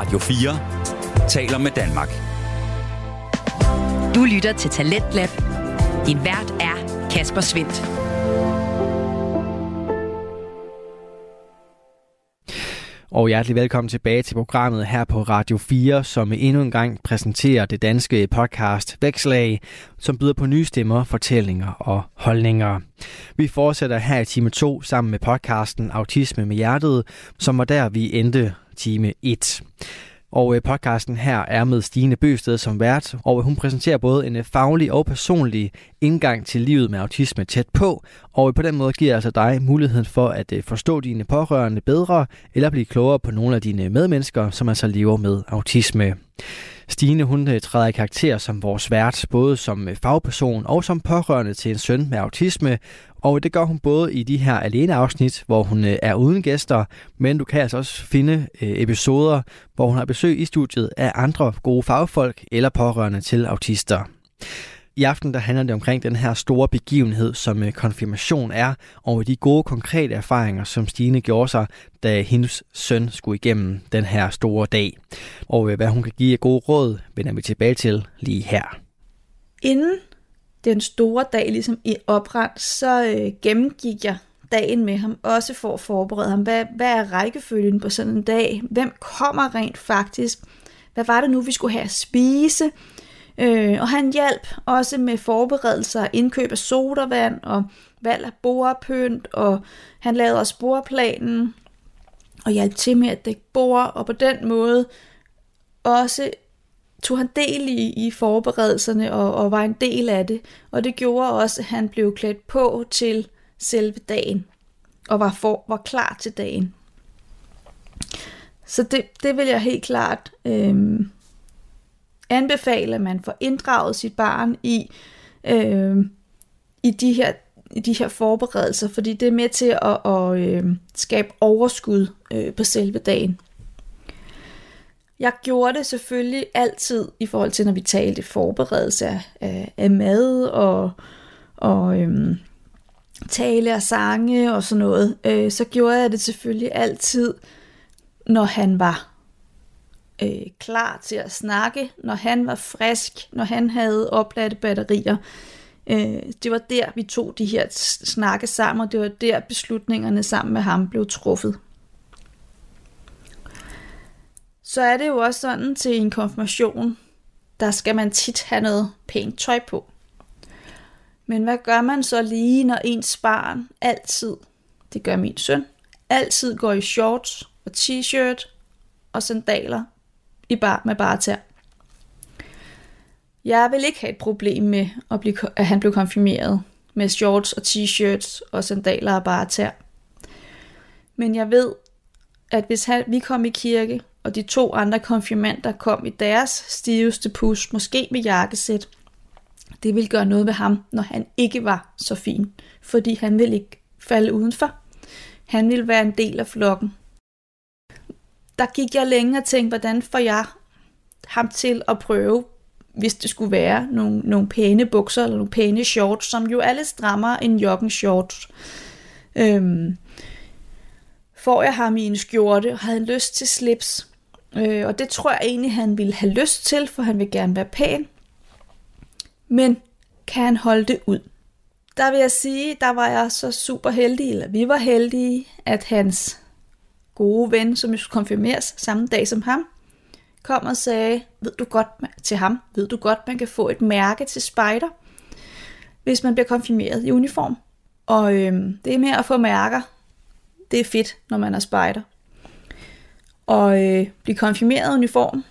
Radio 4 taler med Danmark. Du lytter til Talentlab. Din vært er Kasper Svendt. Og hjertelig velkommen tilbage til programmet her på Radio 4, som endnu en gang præsenterer det danske podcast Vækslag, som byder på nye stemmer, fortællinger og holdninger. Vi fortsætter her i time 2 sammen med podcasten Autisme med Hjertet, som var der, vi endte time 1. Og øh, podcasten her er med Stine Bøsted som vært, og øh, hun præsenterer både en øh, faglig og personlig indgang til livet med autisme tæt på, og på den måde giver altså dig muligheden for at forstå dine pårørende bedre, eller blive klogere på nogle af dine medmennesker, som altså lever med autisme. Stine hun træder i karakter som vores vært, både som fagperson og som pårørende til en søn med autisme, og det gør hun både i de her alene afsnit, hvor hun øh, er uden gæster, men du kan altså også finde øh, episoder, hvor hun har besøg i studiet af andre gode fagfolk eller pårørende til autister. I aften der handler det omkring den her store begivenhed, som øh, konfirmation er, og de gode konkrete erfaringer, som Stine gjorde sig, da hendes søn skulle igennem den her store dag. Og hvad hun kan give af gode råd, vender vi tilbage til lige her. Inden den store dag ligesom i oprand, så øh, gennemgik jeg dagen med ham, også for at forberede ham. Hvad, hvad er rækkefølgen på sådan en dag? Hvem kommer rent faktisk? Hvad var det nu, vi skulle have at spise? Øh, og han hjalp også med forberedelser, indkøb af sodavand og valg af bordpynt, og han lavede også bordplanen og hjalp til med at dække bord, og på den måde også tog han del i, i forberedelserne og, og var en del af det. Og det gjorde også, at han blev klædt på til selve dagen og var, for, var klar til dagen. Så det, det vil jeg helt klart øh, anbefale, at man får inddraget sit barn i, øh, i, de her, i de her forberedelser, fordi det er med til at, at øh, skabe overskud øh, på selve dagen. Jeg gjorde det selvfølgelig altid i forhold til, når vi talte forberedelse af, af, mad og, og øhm, tale og sange og sådan noget. Øh, så gjorde jeg det selvfølgelig altid, når han var øh, klar til at snakke, når han var frisk, når han havde opladte batterier. Øh, det var der, vi tog de her snakke sammen, og det var der, beslutningerne sammen med ham blev truffet. Så er det jo også sådan til en konfirmation, der skal man tit have noget pænt tøj på. Men hvad gør man så lige, når ens barn altid, det gør min søn, altid går i shorts og t-shirt og sandaler i bar med bare tær. Jeg vil ikke have et problem med, at, blive, at han blev konfirmeret med shorts og t-shirts og sandaler og bare tær. Men jeg ved, at hvis han, vi kom i kirke, og de to andre konfirmander kom i deres stiveste pus, måske med jakkesæt, det ville gøre noget ved ham, når han ikke var så fin, fordi han ville ikke falde udenfor. Han ville være en del af flokken der gik jeg længe og tænkte, hvordan får jeg ham til at prøve, hvis det skulle være nogle, nogle pæne bukser eller nogle pæne shorts, som jo alle strammer en joggen shorts. Øhm, får jeg ham i en skjorte og havde lyst til slips. Øh, og det tror jeg egentlig, han ville have lyst til, for han vil gerne være pæn. Men kan han holde det ud? Der vil jeg sige, der var jeg så super heldig, eller vi var heldige, at hans gode ven, som skulle konfirmeres samme dag som ham, kom og sagde, ved du godt til ham, ved du godt, man kan få et mærke til spejder, hvis man bliver konfirmeret i uniform. Og øhm, det med at få mærker, det er fedt, når man er spejder. Og øh, blive konfirmeret i uniform,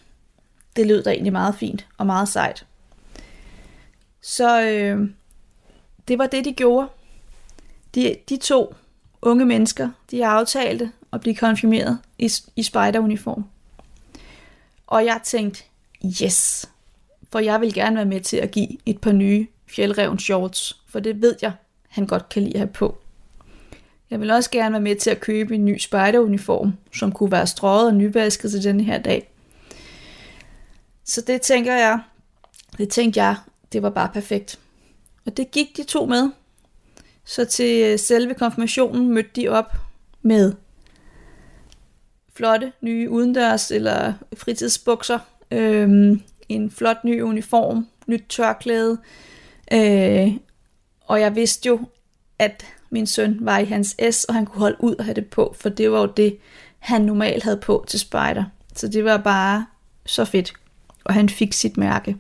det lød da egentlig meget fint og meget sejt. Så øh, det var det, de gjorde. De, de to unge mennesker, de aftalte at blive konfirmeret i, i spejderuniform. Og jeg tænkte, yes, for jeg vil gerne være med til at give et par nye fjeldrevens shorts, for det ved jeg, han godt kan lide at have på. Jeg vil også gerne være med til at købe en ny spejderuniform, som kunne være strøget og nyvasket til denne her dag. Så det tænker jeg, det tænkte jeg, det var bare perfekt. Og det gik de to med. Så til øh, selve konfirmationen mødte de op med flotte nye udendørs eller fritidsbukser, øhm, en flot ny uniform, nyt tørklæde, øh, og jeg vidste jo, at min søn var i hans S, og han kunne holde ud og have det på, for det var jo det, han normalt havde på til spejder. Så det var bare så fedt, og han fik sit mærke.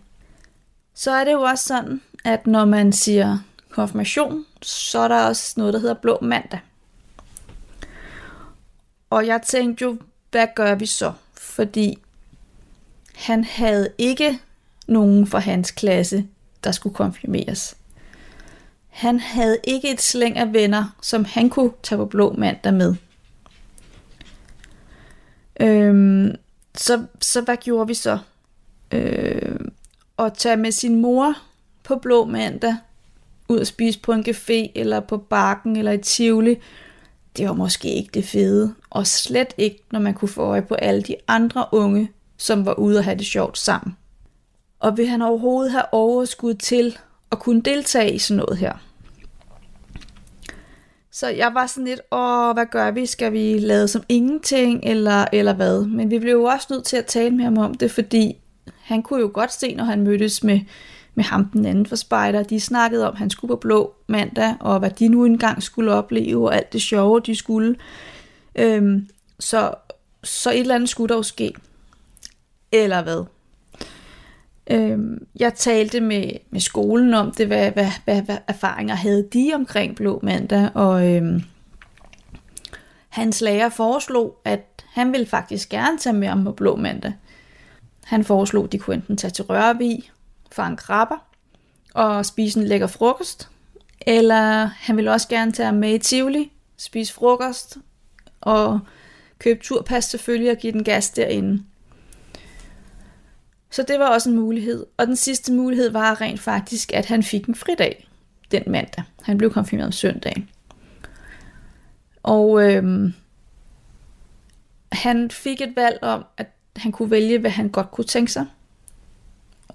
Så er det jo også sådan, at når man siger konfirmation, så er der også noget, der hedder blå mandag. Og jeg tænkte jo, hvad gør vi så? Fordi han havde ikke nogen fra hans klasse, der skulle konfirmeres. Han havde ikke et slæng af venner, som han kunne tage på blå mandag med. Øhm, så, så hvad gjorde vi så? Øh, at tage med sin mor på blå mandag, ud at spise på en café, eller på bakken, eller i Tivoli, det var måske ikke det fede. Og slet ikke, når man kunne få øje på alle de andre unge, som var ude og have det sjovt sammen. Og vil han overhovedet have overskud til at kunne deltage i sådan noget her? Så jeg var sådan lidt, åh, hvad gør vi? Skal vi lade som ingenting, eller, eller hvad? Men vi blev jo også nødt til at tale med ham om det, fordi han kunne jo godt se, når han mødtes med, med ham den anden for spejder. De snakkede om, at han skulle på blå mandag, og hvad de nu engang skulle opleve, og alt det sjove, de skulle. Øhm, så, så et eller andet skulle dog ske. Eller hvad? Øhm, jeg talte med, med skolen om det, hvad, hvad, hvad, hvad erfaringer havde de omkring Blå Mandag, og øhm, hans lærer foreslog, at han ville faktisk gerne tage med ham på Blå Mandag. Han foreslog, at de kunne enten tage til Rørvig, fange krabber og spise en lækker frokost, eller han ville også gerne tage med i Tivoli, spise frokost og købe turpas selvfølgelig og give den gas derinde. Så det var også en mulighed. Og den sidste mulighed var rent faktisk, at han fik en fridag den mandag. Han blev konfirmeret om søndagen. Og øhm, han fik et valg om, at han kunne vælge, hvad han godt kunne tænke sig.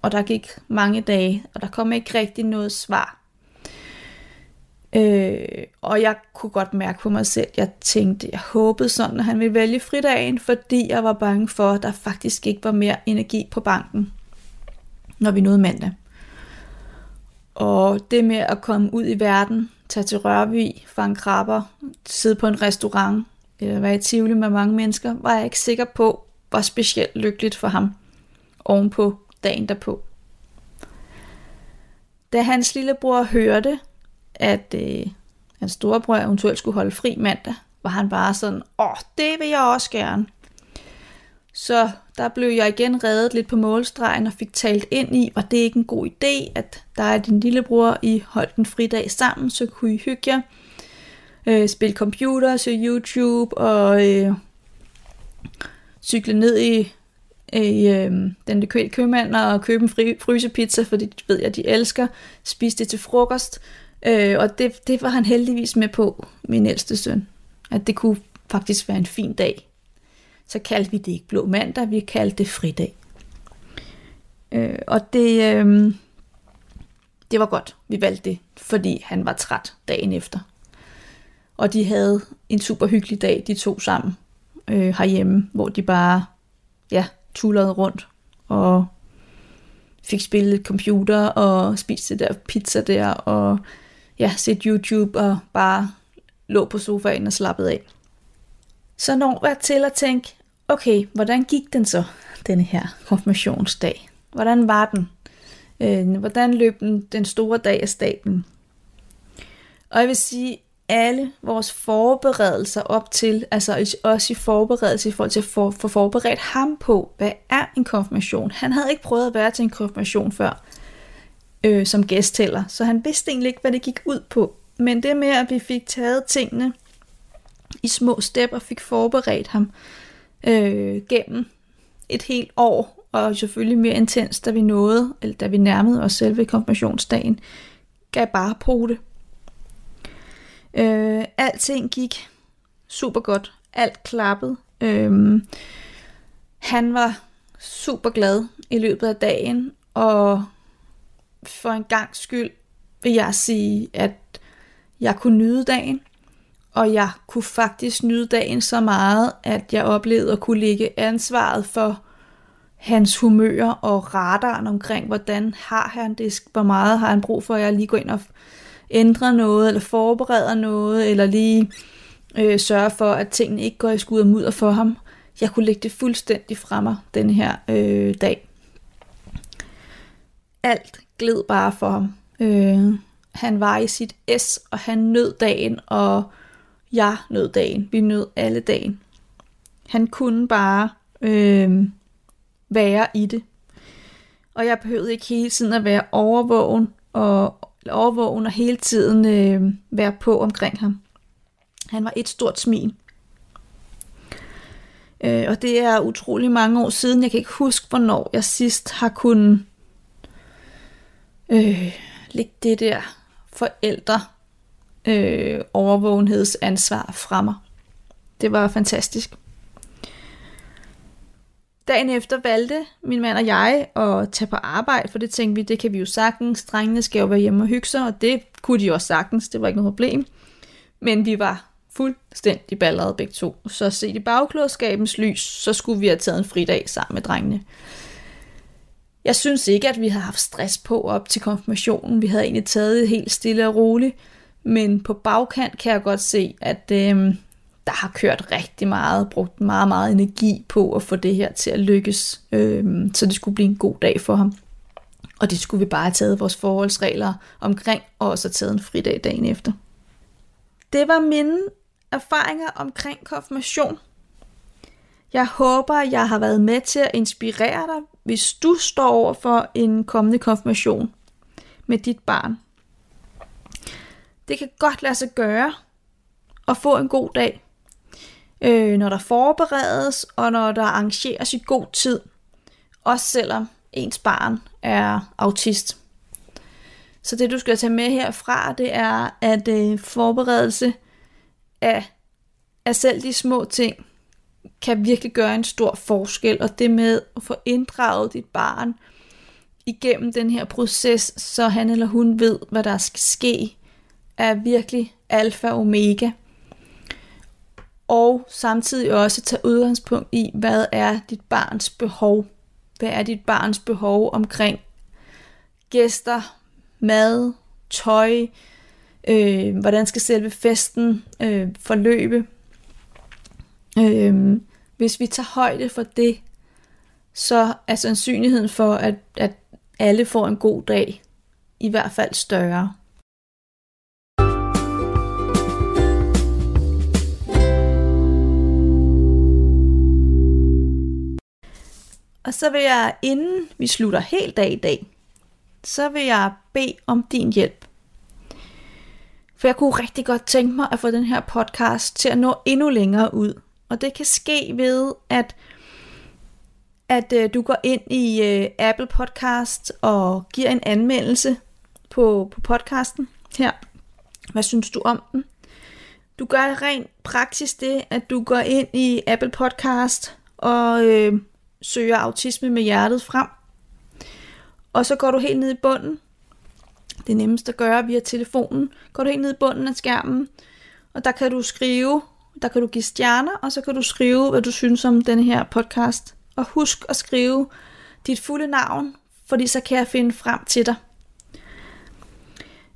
Og der gik mange dage, og der kom ikke rigtig noget svar. Øh, og jeg kunne godt mærke på mig selv, jeg tænkte, jeg håbede sådan, at han ville vælge fridagen, fordi jeg var bange for, at der faktisk ikke var mere energi på banken, når vi nåede mandag. Og det med at komme ud i verden, tage til Rørvig, fange krabber, sidde på en restaurant, eller være i Tivoli med mange mennesker, var jeg ikke sikker på, var specielt lykkeligt for ham ovenpå dagen derpå. Da hans lillebror hørte, at øh, hans storebror eventuelt skulle holde fri mandag, var han bare sådan, åh, det vil jeg også gerne. Så der blev jeg igen reddet lidt på målstregen og fik talt ind i, var det ikke en god idé, at der er din lillebror, I holdt en fridag sammen, så kunne I hygge jer, øh, spille computer, se YouTube og øh, cykle ned i, i øh, den lokale købmand og købe en fri, frysepizza, fordi det ved jeg, de elsker, spise det til frokost, Øh, og det, det var han heldigvis med på, min ældste søn. At det kunne faktisk være en fin dag. Så kaldte vi det ikke blå mandag, vi kaldte det fridag. Øh, og det, øh, det var godt, vi valgte det, fordi han var træt dagen efter. Og de havde en super hyggelig dag, de to sammen øh, herhjemme, hvor de bare ja, tullede rundt og fik spillet computer og spiste det der pizza der og ja, set YouTube og bare lå på sofaen og slappede af. Så når jeg til at tænke, okay, hvordan gik den så, denne her konfirmationsdag? Hvordan var den? Øh, hvordan løb den, den store dag af staten? Og jeg vil sige, alle vores forberedelser op til, altså også i forberedelse i forhold til at få for forberedt ham på, hvad er en konfirmation? Han havde ikke prøvet at være til en konfirmation før øh, som gæsttæller, så han vidste egentlig ikke, hvad det gik ud på. Men det med, at vi fik taget tingene i små step og fik forberedt ham øh, gennem et helt år, og selvfølgelig mere intens, da vi nåede, eller da vi nærmede os selve konfirmationsdagen, gav bare på det. Øh, alting gik super godt. Alt klappede. Øh, han var super glad i løbet af dagen, og for en gang skyld vil jeg sige, at jeg kunne nyde dagen, Og jeg kunne faktisk nyde dagen så meget, at jeg oplevede at kunne lægge ansvaret for hans humør og radaren omkring, hvordan har han det, hvor meget har han brug for, at jeg lige går ind og ændrer noget, eller forbereder noget, eller lige øh, sørger for, at tingene ikke går i skud og mudder for ham. Jeg kunne lægge det fuldstændig fra mig den her øh, dag. Alt gled bare for ham. Øh, han var i sit S, og han nød dagen, og jeg nød dagen. Vi nød alle dagen. Han kunne bare øh, være i det. Og jeg behøvede ikke hele tiden at være overvågen og overvågen og hele tiden øh, være på omkring ham. Han var et stort smil. Øh, og det er utrolig mange år siden. Jeg kan ikke huske, hvornår jeg sidst har kunnet øh, lægge det der forældre øh, overvågenhedsansvar fra mig. Det var fantastisk. Dagen efter valgte min mand og jeg at tage på arbejde, for det tænkte vi, det kan vi jo sagtens. Drengene skal jo være hjemme og hygge sig, og det kunne de også sagtens, det var ikke noget problem. Men vi var fuldstændig ballerede begge to. Så set i bagklodskabens lys, så skulle vi have taget en fridag sammen med drengene. Jeg synes ikke, at vi havde haft stress på op til konfirmationen. Vi havde egentlig taget det helt stille og roligt. Men på bagkant kan jeg godt se, at øh, der har kørt rigtig meget, brugt meget, meget energi på at få det her til at lykkes. Øh, så det skulle blive en god dag for ham. Og det skulle vi bare have taget vores forholdsregler omkring, og også have taget en fridag dagen efter. Det var mine erfaringer omkring konfirmation. Jeg håber, jeg har været med til at inspirere dig, hvis du står over for en kommende konfirmation med dit barn. Det kan godt lade sig gøre at få en god dag, øh, når der forberedes og når der arrangeres i god tid, også selvom ens barn er autist. Så det du skal tage med herfra, det er, at øh, forberedelse af, af selv de små ting kan virkelig gøre en stor forskel, og det med at få inddraget dit barn igennem den her proces, så han eller hun ved, hvad der skal ske, er virkelig alfa og omega. Og samtidig også tage udgangspunkt i, hvad er dit barns behov? Hvad er dit barns behov omkring gæster, mad, tøj, øh, hvordan skal selve festen øh, forløbe? Øhm, hvis vi tager højde for det, så er sandsynligheden for, at, at alle får en god dag, i hvert fald større. Og så vil jeg, inden vi slutter helt af i dag, så vil jeg bede om din hjælp. For jeg kunne rigtig godt tænke mig at få den her podcast til at nå endnu længere ud. Og det kan ske ved, at, at øh, du går ind i øh, Apple Podcast og giver en anmeldelse på, på podcasten her. Hvad synes du om den? Du gør rent praksis det, at du går ind i Apple Podcast og øh, søger autisme med hjertet frem. Og så går du helt ned i bunden. Det er nemmest at gøre via telefonen. Går du helt ned i bunden af skærmen, og der kan du skrive, der kan du give stjerner, og så kan du skrive, hvad du synes om den her podcast. Og husk at skrive dit fulde navn, fordi så kan jeg finde frem til dig.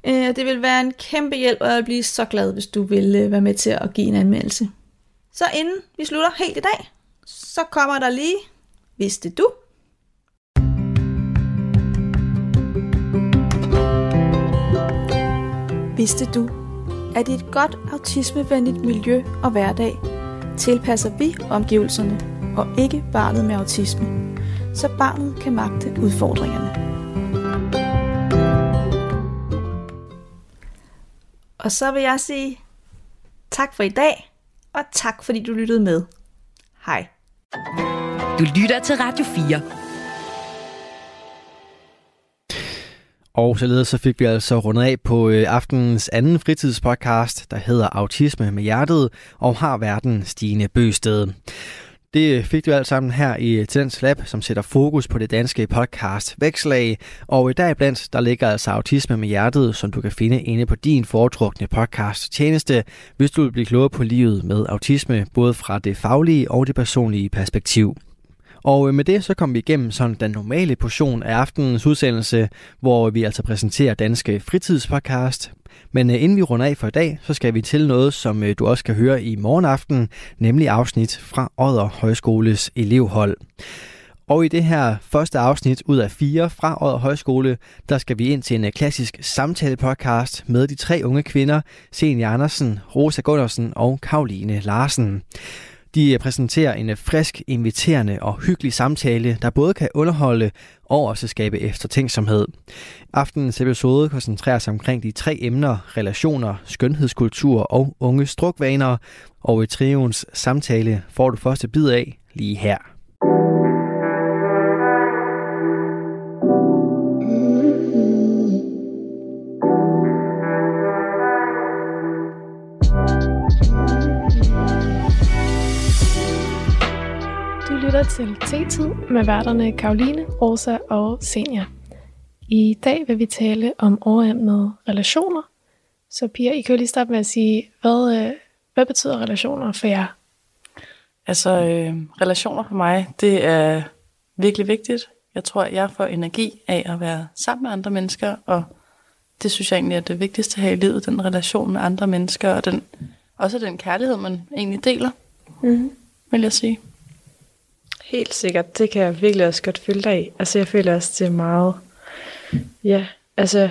Øh, det vil være en kæmpe hjælp, og jeg bliver så glad, hvis du vil øh, være med til at give en anmeldelse. Så inden vi slutter helt i dag, så kommer der lige Vidste du? Vidste du, at i et godt autismevenligt miljø og hverdag tilpasser vi omgivelserne og ikke barnet med autisme, så barnet kan magte udfordringerne. Og så vil jeg sige tak for i dag, og tak fordi du lyttede med. Hej. Du lytter til Radio 4. Og således så fik vi altså rundet af på øh, aftenens anden fritidspodcast, der hedder Autisme med hjertet, og har verden Stine Bøsted. Det fik du alt sammen her i Tendens Lab, som sætter fokus på det danske podcast Vækslag. Og i dag blandt, der ligger altså autisme med hjertet, som du kan finde inde på din foretrukne podcast tjeneste, hvis du vil blive klogere på livet med autisme, både fra det faglige og det personlige perspektiv. Og øh, med det så kom vi igennem sådan den normale portion af aftenens udsendelse, hvor vi altså præsenterer Danske Fritidspodcast. Men øh, inden vi runder af for i dag, så skal vi til noget, som øh, du også kan høre i morgen aften, nemlig afsnit fra Odder Højskoles elevhold. Og i det her første afsnit ud af fire fra Odder Højskole, der skal vi ind til en klassisk samtale-podcast med de tre unge kvinder, Senia Andersen, Rosa Gundersen og Karoline Larsen. De øh, præsenterer en øh, frisk, inviterende og hyggelig samtale, der både kan underholde og også skabe eftertænksomhed. Aftenens episode koncentrerer sig omkring de tre emner, relationer, skønhedskultur og unge strukvaner, og i trions samtale får du første bid af lige her. Til T-tid med værterne Karoline, Rosa og Senja. I dag vil vi tale om overemnet relationer. Så Pia, I kan jo lige starte med at sige, hvad, øh, hvad betyder relationer for jer? Altså, øh, relationer for mig, det er virkelig vigtigt. Jeg tror, at jeg får energi af at være sammen med andre mennesker, og det synes jeg egentlig er det vigtigste her i livet, den relation med andre mennesker, og den, også den kærlighed, man egentlig deler, mm-hmm. vil jeg sige. Helt sikkert. Det kan jeg virkelig også godt følge dig i. Altså, jeg føler også, det er meget... Ja, altså...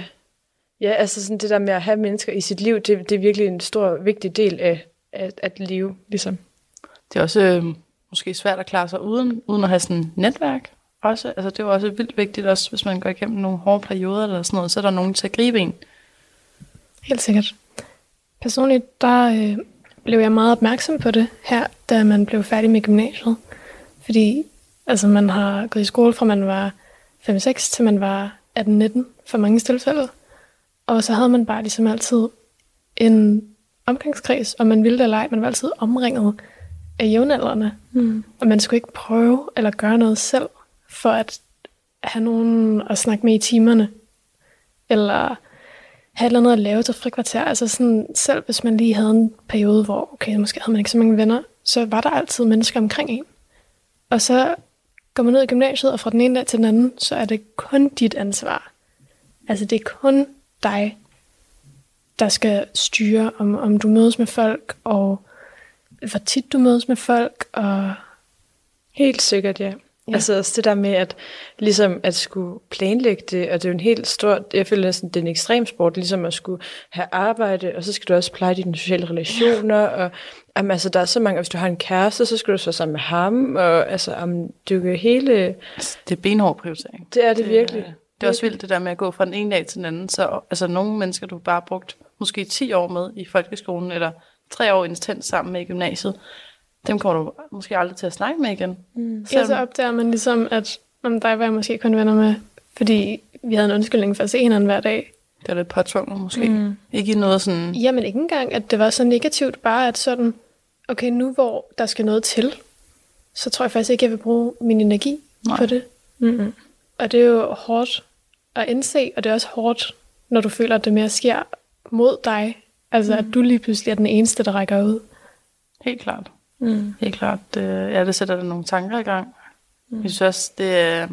Ja, altså sådan det der med at have mennesker i sit liv, det, det er virkelig en stor, vigtig del af, af at leve, ligesom. Det er også øh, måske svært at klare sig uden, uden at have sådan et netværk. Også. Altså, det er jo også vildt vigtigt, også hvis man går igennem nogle hårde perioder eller sådan noget, så er der nogen til at gribe en. Helt sikkert. Personligt, der øh, blev jeg meget opmærksom på det her, da man blev færdig med gymnasiet. Fordi altså, man har gået i skole fra man var 5-6 til man var 18-19 for mange tilfælde. Og så havde man bare ligesom altid en omgangskreds, og man ville det eller ej, man var altid omringet af jævnaldrende. Mm. Og man skulle ikke prøve eller gøre noget selv, for at have nogen at snakke med i timerne. Eller have noget at lave til frikvarter. Altså sådan, selv hvis man lige havde en periode, hvor okay, måske havde man ikke så mange venner, så var der altid mennesker omkring en. Og så går man ned i gymnasiet, og fra den ene dag til den anden, så er det kun dit ansvar. Altså det er kun dig, der skal styre, om, om du mødes med folk, og hvor tit du mødes med folk, og... Helt sikkert, ja. Ja. Altså også det der med at ligesom at skulle planlægge det, og det er jo en helt stor, jeg føler næsten, det er en ekstrem sport, ligesom at skulle have arbejde, og så skal du også pleje dine sociale relationer, ja. og jamen, altså, der er så mange, hvis du har en kæreste, så skal du så sammen med ham, og altså, jamen, det er jo hele... Det er benhård prioritering. Det er det, det virkelig. Det er også vildt det der med at gå fra den ene dag til den anden, så altså nogle mennesker, du bare har brugt måske 10 år med i folkeskolen, eller tre år intens sammen med i gymnasiet, dem kommer du måske aldrig til at snakke med igen. Mm. Ja, så opdager man ligesom, at om dig var jeg måske kun venner med, fordi vi havde en undskyldning for at se hinanden hver dag. Det er lidt påtvunget måske. Mm. Ikke noget sådan... Jamen ikke engang, at det var så negativt, bare at sådan, okay, nu hvor der skal noget til, så tror jeg faktisk ikke, jeg vil bruge min energi Nej. på det. Mm-hmm. Og det er jo hårdt at indse, og det er også hårdt, når du føler, at det mere sker mod dig. Altså, mm. at du lige pludselig er den eneste, der rækker ud. Helt klart. Mm. Helt klart. Det, ja, det sætter der nogle tanker i gang. Mm. Jeg synes også, det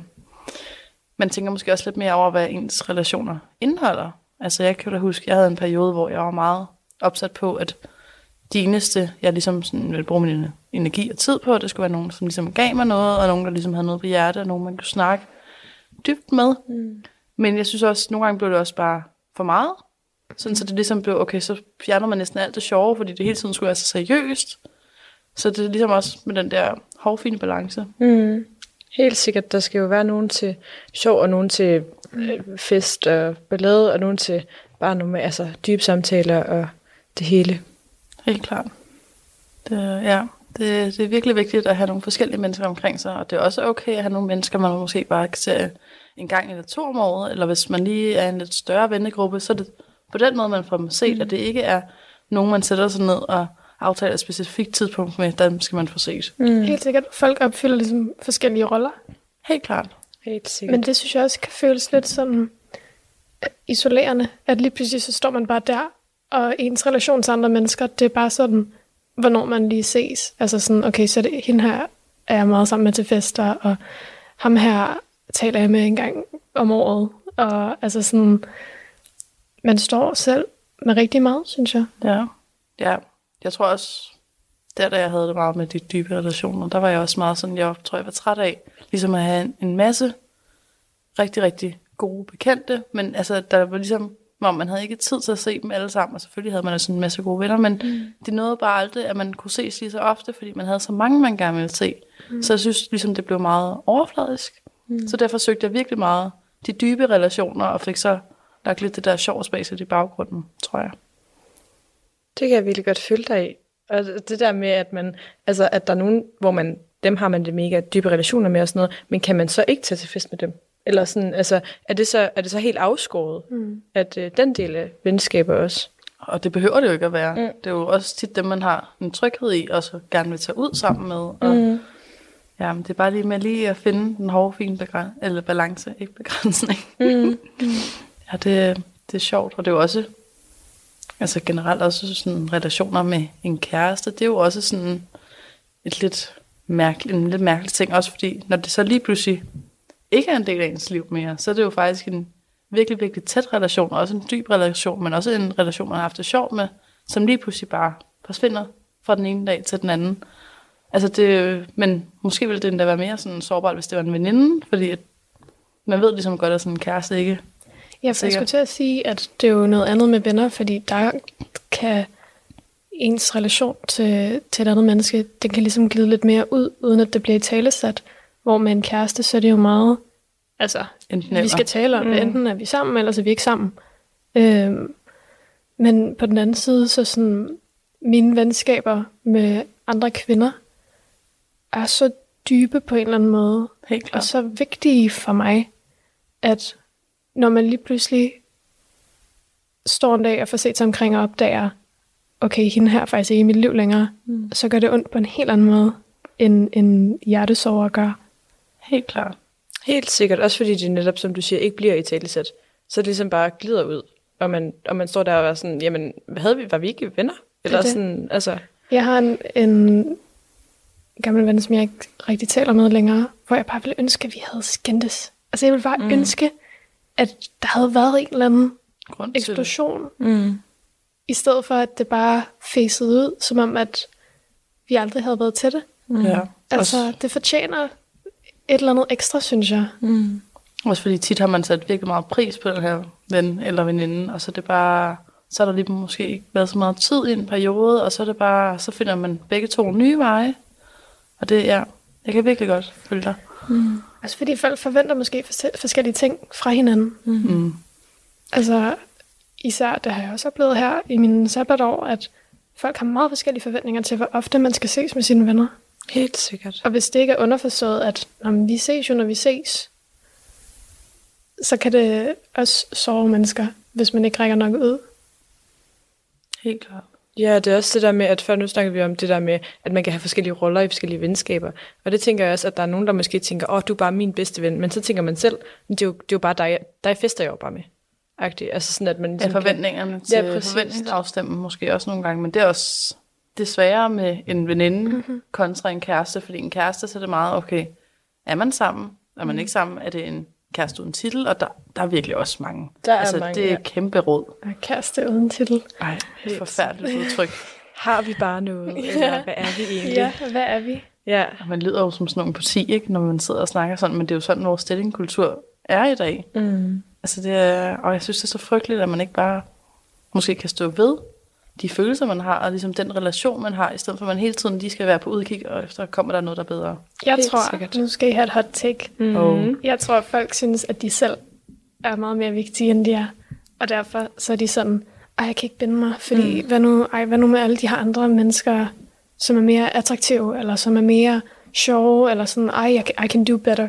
man tænker måske også lidt mere over, hvad ens relationer indeholder. Altså jeg kan da huske, jeg havde en periode, hvor jeg var meget opsat på, at de eneste, jeg ligesom sådan ville bruge min energi og tid på, det skulle være nogen, som ligesom gav mig noget, og nogen, der ligesom havde noget på hjertet, og nogen, man kunne snakke dybt med. Mm. Men jeg synes også, nogle gange blev det også bare for meget. Sådan, mm. så det ligesom blev, okay, så fjerner man næsten alt det sjove, fordi det hele tiden skulle være så seriøst. Så det er ligesom også med den der hårfine balance. Mm. Helt sikkert, der skal jo være nogen til sjov, og nogen til øh, fest og ballade, og nogen til bare nogle altså, dybe samtaler og det hele. Helt klart. Det, ja, det, det er virkelig vigtigt at have nogle forskellige mennesker omkring sig, og det er også okay at have nogle mennesker, man måske bare kan se en gang eller to om året, eller hvis man lige er en lidt større vennegruppe, så er det på den måde, man får dem set, mm. at det ikke er nogen, man sætter sig ned og aftale et specifikt tidspunkt med, der skal man få set. Mm. Helt sikkert. Folk opfylder ligesom forskellige roller. Helt klart. Helt sikkert. Men det synes jeg også kan føles lidt sådan øh, isolerende, at lige pludselig så står man bare der, og ens relation til andre mennesker, det er bare sådan, hvornår man lige ses. Altså sådan, okay, så det, hende her er jeg meget sammen med til fester, og ham her taler jeg med en gang om året. Og altså sådan, man står selv med rigtig meget, synes jeg. Ja. Ja, jeg tror også, der da jeg havde det meget med de dybe relationer, der var jeg også meget sådan, jeg tror, jeg var træt af, ligesom at have en, en masse rigtig, rigtig gode bekendte, men altså, der var ligesom, hvor man havde ikke tid til at se dem alle sammen, og selvfølgelig havde man også en masse gode venner, men mm. det nåede bare aldrig, at man kunne ses lige så ofte, fordi man havde så mange, man gerne ville se. Mm. Så jeg synes ligesom, det blev meget overfladisk. Mm. Så derfor søgte jeg virkelig meget de dybe relationer, og fik så lagt lidt det der sjov space i baggrunden, tror jeg. Det kan jeg virkelig godt følge dig i. Og det der med, at man, altså, at der er nogen, hvor man, dem har man det mega dybe relationer med og sådan noget, men kan man så ikke tage til fest med dem? Eller sådan, altså, er det så, er det så helt afskåret, mm. at øh, den del af venskaber også? Og det behøver det jo ikke at være. Mm. Det er jo også tit dem, man har en tryghed i, og så gerne vil tage ud sammen med. Og, mm. Ja, men det er bare lige med lige at finde den hårde, fine begræn- eller balance, ikke begrænsning. Mm. ja, det, det er sjovt, og det er jo også, altså generelt også sådan relationer med en kæreste, det er jo også sådan et lidt mærkeligt, en lidt mærkelig ting, også fordi når det så lige pludselig ikke er en del af ens liv mere, så er det jo faktisk en virkelig, virkelig tæt relation, og også en dyb relation, men også en relation, man har haft det sjovt med, som lige pludselig bare forsvinder fra den ene dag til den anden. Altså det, men måske ville det endda være mere sådan sårbart, hvis det var en veninde, fordi at man ved ligesom godt, at sådan en kæreste ikke Ja, for jeg skulle til at sige, at det er jo noget andet med venner, fordi der kan ens relation til, til et andet menneske, den kan ligesom glide lidt mere ud, uden at det bliver talesat. Hvor med en kæreste, så er det jo meget, altså, enten vi skal tale om det, mm. enten er vi sammen, eller så er vi ikke sammen. Øhm, men på den anden side, så sådan, mine venskaber med andre kvinder, er så dybe på en eller anden måde, Helt og så vigtige for mig, at når man lige pludselig står en dag og får set sig omkring og opdager, okay, hende her er faktisk ikke i mit liv længere, mm. så gør det ondt på en helt anden måde, end, end hjertesover gør. Helt klart. Helt sikkert, også fordi det netop, som du siger, ikke bliver i talesæt. Så det ligesom bare glider ud, og man, og man står der og er sådan, jamen, havde vi, var vi ikke venner? Eller det sådan, det. altså... Jeg har en, en gammel ven, som jeg ikke rigtig taler med længere, hvor jeg bare ville ønske, at vi havde skændtes. Altså jeg ville bare mm. ønske, at der havde været en eller anden Grund eksplosion. Mm. I stedet for, at det bare facede ud, som om, at vi aldrig havde været til det. Mm. Ja. Altså, det fortjener et eller andet ekstra, synes jeg. Mm. Også fordi tit har man sat virkelig meget pris på den her ven eller veninde, og så er det bare, så er der lige måske ikke været så meget tid i en periode, og så er det bare, så finder man begge to nye veje. Og det, ja, jeg kan virkelig godt følge dig. Mm. Altså fordi folk forventer måske forskellige ting fra hinanden. Mm. Mm. Altså især, det har jeg også oplevet her i min sabbatår, at folk har meget forskellige forventninger til, hvor ofte man skal ses med sine venner. Helt sikkert. Og hvis det ikke er underforstået, at om vi ses jo, når vi ses, så kan det også sove mennesker, hvis man ikke rækker nok ud. Helt klart. Ja, det er også det der med, at før nu snakker vi om det der med, at man kan have forskellige roller i forskellige venskaber. Og det tænker jeg også, at der er nogen, der måske tænker, åh, oh, du er bare min bedste ven. Men så tænker man selv, det er jo, det er jo bare dig, dig fester jeg jo bare med. Agtigt. Altså sådan, at man ligesom ja, forventningerne til ja, forventningsafstemmen måske også nogle gange, men det er også det sværere med en veninde mm-hmm. kontra en kæreste, fordi en kæreste, så er det meget, okay, er man sammen? Er man mm. ikke sammen? Er det en kæreste uden titel, og der, der er virkelig også mange. Der er altså, mange, det er ja. kæmpe råd. Kæreste uden titel. Ej, er forfærdeligt udtryk. Har vi bare noget, ja. eller hvad er vi egentlig? Ja, hvad er vi? Ja. Og man lyder jo som sådan nogle parti, ikke, når man sidder og snakker sådan, men det er jo sådan, vores stillingkultur er i dag. Mm. Altså det er, og jeg synes, det er så frygteligt, at man ikke bare måske kan stå ved de følelser, man har, og ligesom den relation, man har, i stedet for at man hele tiden lige skal være på udkig, og efter kommer der noget, der er bedre. Jeg Helt tror, sikkert. nu skal I have et hot take. Mm. Oh. Jeg tror, at folk synes, at de selv er meget mere vigtige, end de er. Og derfor så er de sådan, ej, jeg kan ikke binde mig, fordi mm. hvad, nu, ej, hvad nu med alle de her andre mennesker, som er mere attraktive, eller som er mere sjove, eller sådan, ej, I, I can do better.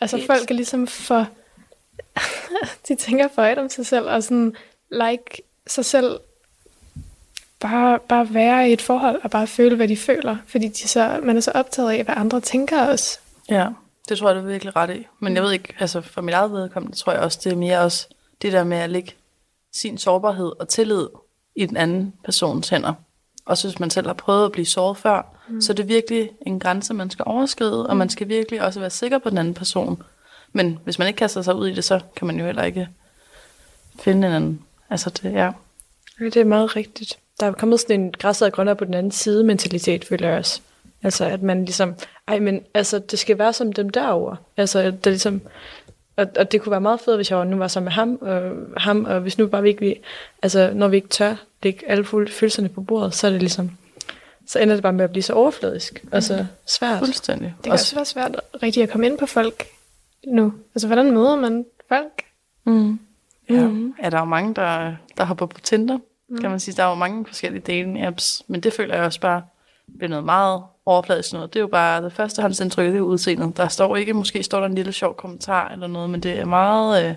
Altså Helt. folk er ligesom for, de tænker for om sig selv, og sådan like sig selv bare, bare være i et forhold og bare føle, hvad de føler. Fordi de så, man er så optaget af, hvad andre tænker også. Ja, det tror jeg, du er virkelig ret i. Men jeg ved ikke, altså for mit eget vedkommende, tror jeg også, det er mere også det der med at lægge sin sårbarhed og tillid i den anden persons hænder. Og hvis man selv har prøvet at blive såret før, mm. så er det virkelig en grænse, man skal overskride, mm. og man skal virkelig også være sikker på den anden person. Men hvis man ikke kaster sig ud i det, så kan man jo heller ikke finde en anden. Altså det, ja. ja det er meget rigtigt. Der er kommet sådan en græsset grønner på den anden side mentalitet, føler jeg også. Altså at man ligesom, ej men altså det skal være som dem derovre. Altså det er ligesom, og, og det kunne være meget fedt, hvis jeg nu var sammen med ham, og, ham, og hvis nu bare vi ikke, vi, altså når vi ikke tør lægge alle følelserne på bordet, så er det ligesom, så ender det bare med at blive så overfladisk, og så svært. Fuldstændig. Det kan også, også være svært rigtig at komme ind på folk nu. Altså hvordan møder man folk? Mm. Ja. Mm. ja, der er jo mange, der, der hopper på Tinder, mm. kan man sige. Der er jo mange forskellige dating apps, men det føler jeg også bare bliver noget meget overfladisk noget. Det er jo bare det første hans indtryk, det er udseendet. Der står ikke, måske står der en lille sjov kommentar eller noget, men det er meget, øh,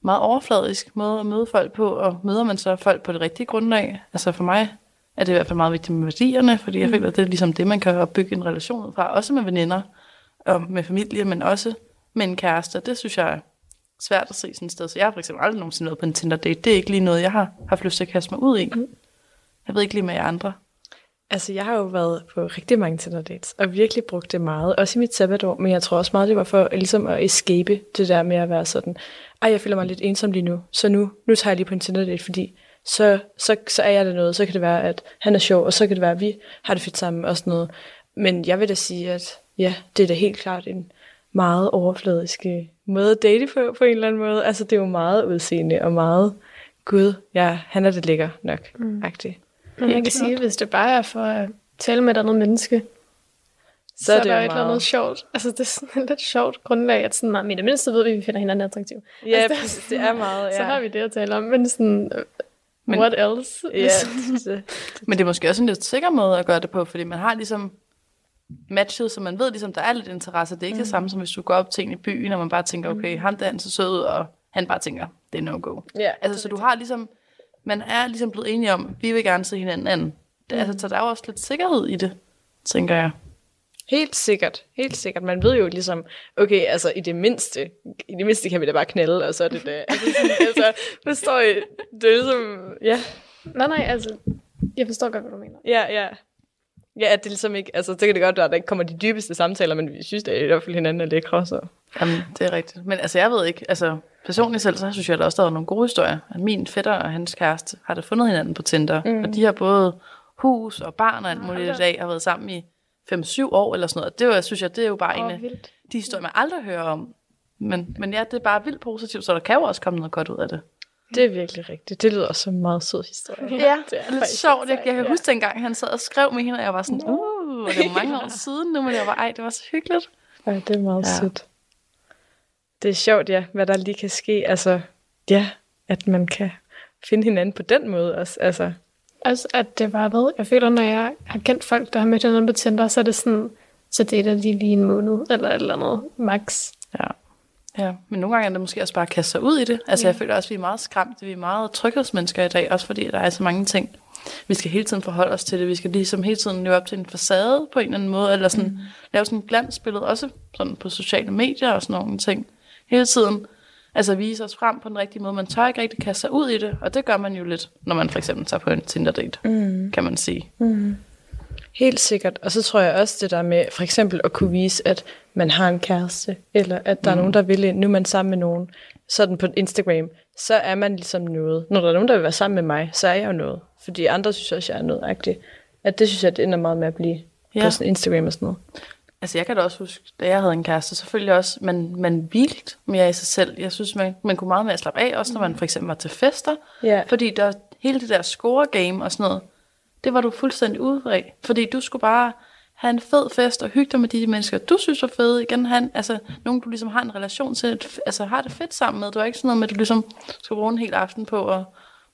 meget overfladisk måde at møde folk på, og møder man så folk på det rigtige grundlag. Altså for mig er det i hvert fald meget vigtigt med værdierne, fordi jeg mm. føler, at det er ligesom det, man kan opbygge en relation ud fra, også med veninder og med familie, men også med en kæreste. Det synes jeg svært at se sådan et sted. Så jeg har for eksempel aldrig nogensinde noget på en Tinder date. Det er ikke lige noget, jeg har haft lyst til at kaste mig ud i. Mm. Jeg ved ikke lige med jer andre. Altså, jeg har jo været på rigtig mange Tinder dates, og virkelig brugt det meget, også i mit sabbatår, men jeg tror også meget, det var for ligesom at escape det der med at være sådan, ej, jeg føler mig lidt ensom lige nu, så nu, nu tager jeg lige på en Tinder date, fordi så, så, så er jeg der noget, så kan det være, at han er sjov, og så kan det være, at vi har det fedt sammen og sådan noget. Men jeg vil da sige, at ja, det er da helt klart en meget overfladisk øh, måde at date på, på en eller anden måde. Altså, det er jo meget udseende og meget, gud, ja, han er det lækker nok, mm. agtigt. Men jeg kan sige, at hvis det bare er for at tale med et andet menneske, så, så er det er der jo et eller andet sjovt. Altså, det er sådan et lidt sjovt grundlag, at sådan, i det mindste ved vi, at vi finder hinanden attraktiv. Ja, altså, det, det er meget, ja. Så har vi det at tale om, men sådan, men, what else? Ja, det, men det er måske også en lidt sikker måde at gøre det på, fordi man har ligesom matchet, så man ved ligesom, der er lidt interesse. Det er ikke mm. det samme, som hvis du går op til en i byen, og man bare tænker, okay, mm. ham der er så sød og han bare tænker, det er no-go. Ja, altså, så du har ligesom man er ligesom blevet enige om, vi vil gerne se hinanden anden. Det, mm. altså, så der er jo også lidt sikkerhed i det, tænker jeg. Helt sikkert, helt sikkert. Man ved jo ligesom, okay, altså i det mindste, i det mindste kan vi da bare knalde, og så er det det. Altså, altså forstår I? Det er ligesom, ja. Nej, nej, altså, jeg forstår godt, hvad du mener. Ja, ja. Ja, at det ligesom ikke, altså så kan det godt være, at der ikke kommer de dybeste samtaler, men vi synes, at i hvert fald hinanden er lækre, så. Jamen, det er rigtigt. Men altså, jeg ved ikke, altså personligt selv, så synes jeg, at der også der er nogle gode historier. At min fætter og hans kæreste har da fundet hinanden på Tinder, mm. og de har både hus og barn og alt muligt i dag, har været sammen i 5-7 år eller sådan noget. Det var, synes jeg, det er jo bare oh, en af vildt. de historier, man aldrig hører om. Men, men ja, det er bare vildt positivt, så der kan jo også komme noget godt ud af det. Det er virkelig rigtigt. Det lyder også en meget sød historie. Ja, det er lidt sjovt. Jeg, jeg kan ja. huske dengang, han sad og skrev med hende, og jeg var sådan, uh, og det var mange år siden nu, men jeg var, ej, det var så hyggeligt. Ja, det er meget ja. sødt. Det er sjovt, ja, hvad der lige kan ske. Altså, ja, at man kan finde hinanden på den måde også. Altså, altså at det var ved, jeg føler, når jeg har kendt folk, der har mødt hinanden på Tinder, så er det sådan, så det er de lige en måned, eller et eller andet, max. Ja. Ja, men nogle gange er det måske også bare at kaste sig ud i det. Altså ja. jeg føler også, at vi er meget skræmte. Vi er meget tryghedsmennesker i dag, også fordi der er så mange ting. Vi skal hele tiden forholde os til det. Vi skal ligesom hele tiden leve op til en facade på en eller anden måde, eller sådan, mm. lave sådan et glansbillede, også sådan på sociale medier og sådan nogle ting. Hele tiden altså vise os frem på den rigtige måde. Man tør ikke rigtig kaste sig ud i det, og det gør man jo lidt, når man for eksempel tager på en Tinder-date, mm. kan man sige. Mm. Helt sikkert. Og så tror jeg også det der med for eksempel at kunne vise, at man har en kæreste, eller at der mm. er nogen, der vil ind. Nu er man sammen med nogen, sådan på Instagram, så er man ligesom noget. Når der er nogen, der vil være sammen med mig, så er jeg jo noget. Fordi andre synes også, jeg er noget agtigt. At det synes jeg, det ender meget med at blive ja. på sådan Instagram og sådan noget. Altså jeg kan da også huske, da jeg havde en kæreste, jeg også, man, man hvilede mere i sig selv. Jeg synes, man, man kunne meget mere slappe af, også når man for eksempel var til fester. Ja. Fordi der hele det der score game og sådan noget, det var du fuldstændig ude af. Fordi du skulle bare have en fed fest og hygge dig med de mennesker, du synes er fede. Igen, han, altså, nogen du ligesom har en relation til, altså har det fedt sammen med. Du er ikke sådan noget med, at du ligesom skal bruge en hel aften på at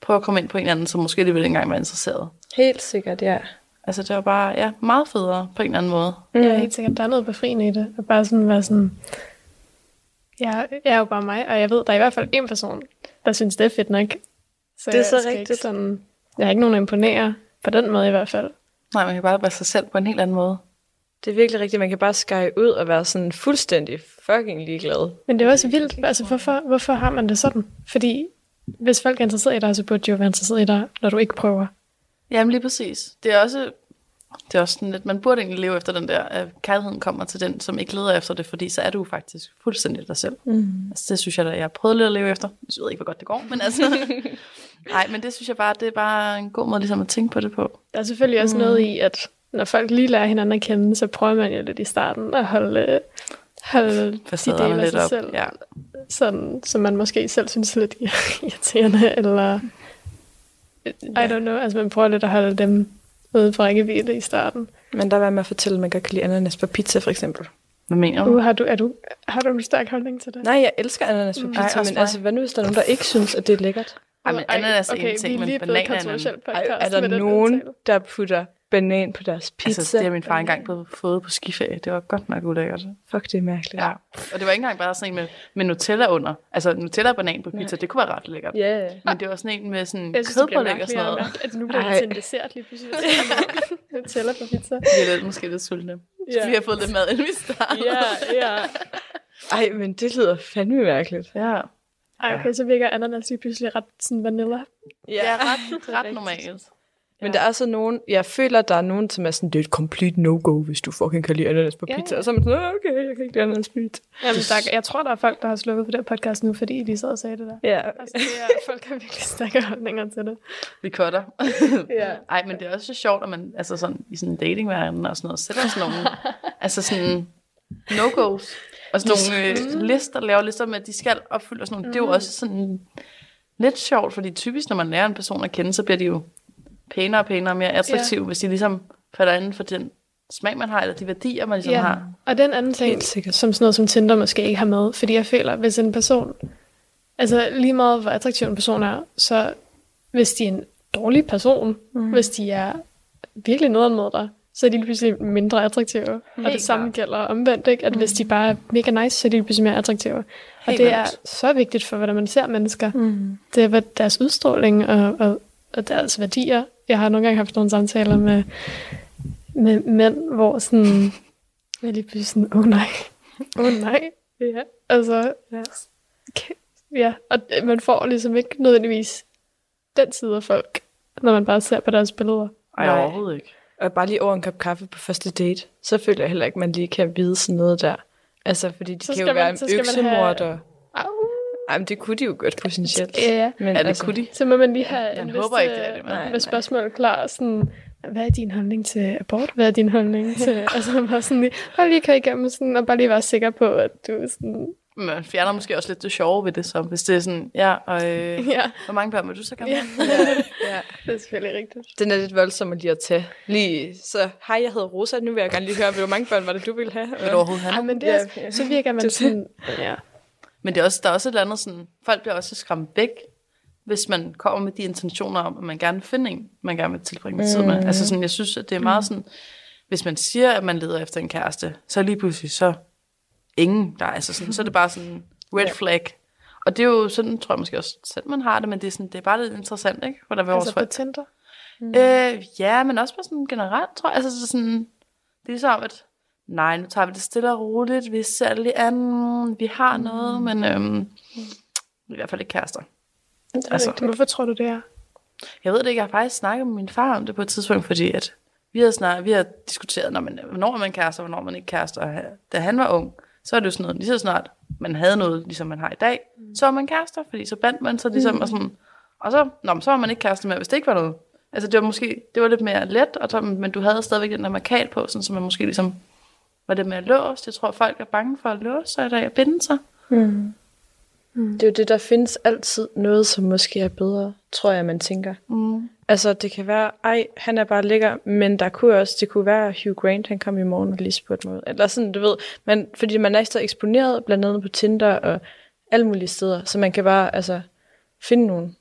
prøve at komme ind på en anden, som måske lige vil engang være interesseret. Helt sikkert, ja. Altså det var bare ja, meget federe på en eller anden måde. Mm. Ja, helt sikkert. Der er noget befriende i det. At bare sådan være sådan, jeg, jeg er jo bare mig, og jeg ved, der er i hvert fald en person, der synes, det er fedt nok. Så det er så rigtigt. Ikke sådan Jeg har ikke nogen at imponere, på den måde i hvert fald. Nej, man kan bare være sig selv på en helt anden måde. Det er virkelig rigtigt. Man kan bare skære ud og være sådan fuldstændig fucking ligeglad. Men det er også vildt. Altså, hvorfor, hvorfor har man det sådan? Fordi hvis folk er interesseret i dig, så burde de jo være interesseret i dig, når du ikke prøver. Jamen lige præcis. Det er også, det er også sådan lidt, man burde egentlig leve efter den der, at kærligheden kommer til den, som ikke leder efter det, fordi så er du faktisk fuldstændig dig selv. Mm. Altså, det synes jeg, at jeg har prøvet lidt at leve efter. Jeg ved ikke, hvor godt det går, men altså... Nej, men det synes jeg bare, det er bare en god måde ligesom at tænke på det på. Der er selvfølgelig også mm. noget i, at når folk lige lærer hinanden at kende, så prøver man jo lidt i starten at holde, holde de dele af sig op. selv, ja. sådan, som man måske selv synes er lidt irriterende, eller I don't know, altså man prøver lidt at holde dem ude for rækkevidde i starten. Men der var med at fortælle, at man godt kan lide ananas på pizza, for eksempel. Hvad mener du? Uh, har, du, er du har du en stærk holdning til det? Nej, jeg elsker ananas på pizza, mm. men altså, hvad nu hvis der er nogen, der ikke synes, at det er lækkert? Ej, men ananas er okay, en ting, men bananer er Er der nogen, der putter banan på deres pizza. Altså, det har min far engang på, fået på skiferie. Det var godt nok ulækkert. Fuck, det er mærkeligt. Ja. Og det var ikke engang bare sådan en med, med Nutella under. Altså, Nutella og banan på pizza, Nej. det kunne være ret lækkert. Yeah. Men det var sådan en med sådan kødpålæg og sådan noget. Altså, nu bliver det til en dessert lige pludselig. Nutella på pizza. Vi er lidt, måske lidt sultne. Yeah. Vi har fået lidt mad, inden vi startede. Ja, ja. Ej, men det lyder fandme mærkeligt. Ja. Ej, okay, så virker ananas lige pludselig ret sådan vanilla. Ja, ja ret, ret normalt. Men ja. der er så nogen, jeg føler, der er nogen, som er sådan, det er et complete no-go, hvis du fucking kan lide ananas på pizza. Ja, ja. Og så er man sådan, okay, jeg kan ikke lide ananas på pizza. Jamen, der, jeg tror, der er folk, der har slukket på det podcast nu, fordi de sad og sagde det der. Ja. Altså, det er, folk har virkelig stærke holdninger til det. Vi cutter. ja. Ej, men det er også så sjovt, at man altså sådan, i sådan en datingverden og sådan noget, sætter sådan nogle, altså sådan no-go's. Og sådan nogle øh, lister, laver lister med, at de skal opfylde og sådan nogle. Mm. Det er jo mm. også sådan lidt sjovt, fordi typisk, når man lærer en person at kende, så bliver de jo pænere og pænere og mere attraktive, ja. hvis de ligesom falder inden for den smag, man har, eller de værdier, man ligesom ja. har. Og den anden ting, som sådan noget som Tinder måske ikke har med, fordi jeg føler, hvis en person, altså lige meget hvor attraktiv en person er, så hvis de er en dårlig person, mm. hvis de er virkelig noget med dig, så er de lige pludselig mindre attraktive. Helt og det samme klar. gælder omvendt, ikke? at mm. hvis de bare er mega nice, så er de lige pludselig mere attraktive. Helt og det er så vigtigt for, hvordan man ser mennesker. Mm. Det er deres udstråling og, og, og deres værdier, jeg har nogle gange haft nogle samtaler med, med mænd, hvor sådan, jeg lige pludselig sådan, åh oh, nej, åh oh, nej, ja, altså, ja. ja, og man får ligesom ikke nødvendigvis den side af folk, når man bare ser på deres billeder. Ej, nej. overhovedet ikke. Og bare lige over en kop kaffe på første date, så føler jeg heller ikke, at man lige kan vide sådan noget der. Altså, fordi de så kan jo man, være en øksemorder. Have... Jamen, det kunne de jo godt potentielt. Ja, ja. Men, ja, det altså, kunne de. Så må man lige have en håber ikke, det er det, med, med spørgsmål klar. Sådan, hvad er din holdning til abort? Hvad er din holdning til... altså, bare sådan lige, bare lige kan igennem sådan, og bare lige være sikker på, at du sådan... Man fjerner måske også lidt det sjove ved det, så hvis det er sådan, ja, og øh, ja. hvor mange børn vil du så gerne ja. ja. ja. det er selvfølgelig rigtigt. Den er lidt voldsom at lige at tage. Lige, så hej, jeg hedder Rosa, nu vil jeg gerne lige høre, hvor mange børn var det, du ville have? Vil du overhovedet have? Ja, men det er, ja. så virker man sådan, ja. Men det er også, der er også et eller andet sådan, folk bliver også skræmt væk, hvis man kommer med de intentioner om, at man gerne vil finde en, man gerne vil tilbringe tid med. Mm. Altså sådan, jeg synes, at det er meget sådan, hvis man siger, at man leder efter en kæreste, så lige pludselig så ingen, der er altså sådan, så er det bare sådan red flag. Og det er jo sådan, tror jeg måske også selv, man har det, men det er, sådan, det er bare lidt interessant, ikke? For der altså på Tinder? Mm. Øh, ja, men også på sådan generelt, tror jeg. Altså så sådan, det er ligesom, at nej, nu tager vi det stille og roligt, vi ser det lige an, vi har mm. noget, men øhm, i hvert fald ikke kærester. Det altså, Hvorfor tror du, det er? Jeg ved det ikke, jeg har faktisk snakket med min far om det på et tidspunkt, fordi at vi har, snakket, vi har diskuteret, når man, hvornår man kærester, og hvornår man ikke kærester. Da han var ung, så er det jo sådan noget, lige så snart man havde noget, ligesom man har i dag, mm. så var man kærester, fordi så bandt man sig ligesom, mm. og sådan, og så, nå, så var man ikke kærester med, hvis det ikke var noget. Altså det var måske, det var lidt mere let, og så, men du havde stadigvæk den der markat på, sådan, så man måske ligesom var det med at låse. Jeg tror, folk er bange for at låse sig i dag og binde sig. Mm. Mm. Det er jo det, der findes altid noget, som måske er bedre, tror jeg, man tænker. Mm. Altså, det kan være, ej, han er bare lækker, men der kunne også, det kunne være, Hugh Grant, han kom i morgen og lige spurgte mig. Eller sådan, du ved, man, fordi man er så eksponeret, blandt andet på Tinder og alle mulige steder, så man kan bare, altså, finde nogen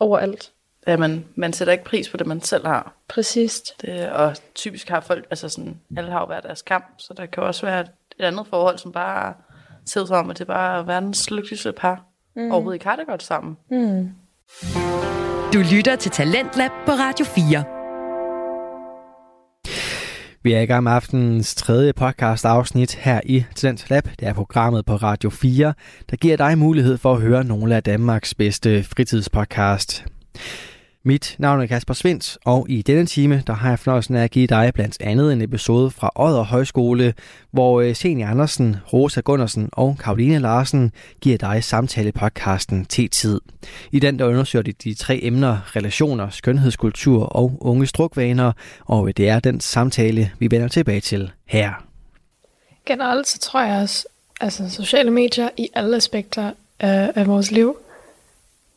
overalt. Ja, man, man sætter ikke pris på det, man selv har. Præcis. Det, og typisk har folk, altså sådan, alle har jo været deres kamp, så der kan også være et, et andet forhold, som bare ser ud som, at det bare er verdens lykkeligste par. Mm. Overhovedet ikke har det godt sammen. Mm. Du lytter til Talentlab på Radio 4. Vi er i gang med aftenens tredje podcast afsnit her i Talent Lab. Det er programmet på Radio 4, der giver dig mulighed for at høre nogle af Danmarks bedste fritidspodcast. Mit navn er Kasper Svens, og i denne time der har jeg fornøjelsen af at give dig blandt andet en episode fra Odder Højskole, hvor øh, Senior Andersen, Rosa Gundersen og Karoline Larsen giver dig samtale-podcasten T-tid. I den der undersøger de de tre emner relationer, skønhedskultur og unge strukvaner, og øh, det er den samtale, vi vender tilbage til her. Generelt så tror jeg også, altså sociale medier i alle aspekter af, af vores liv,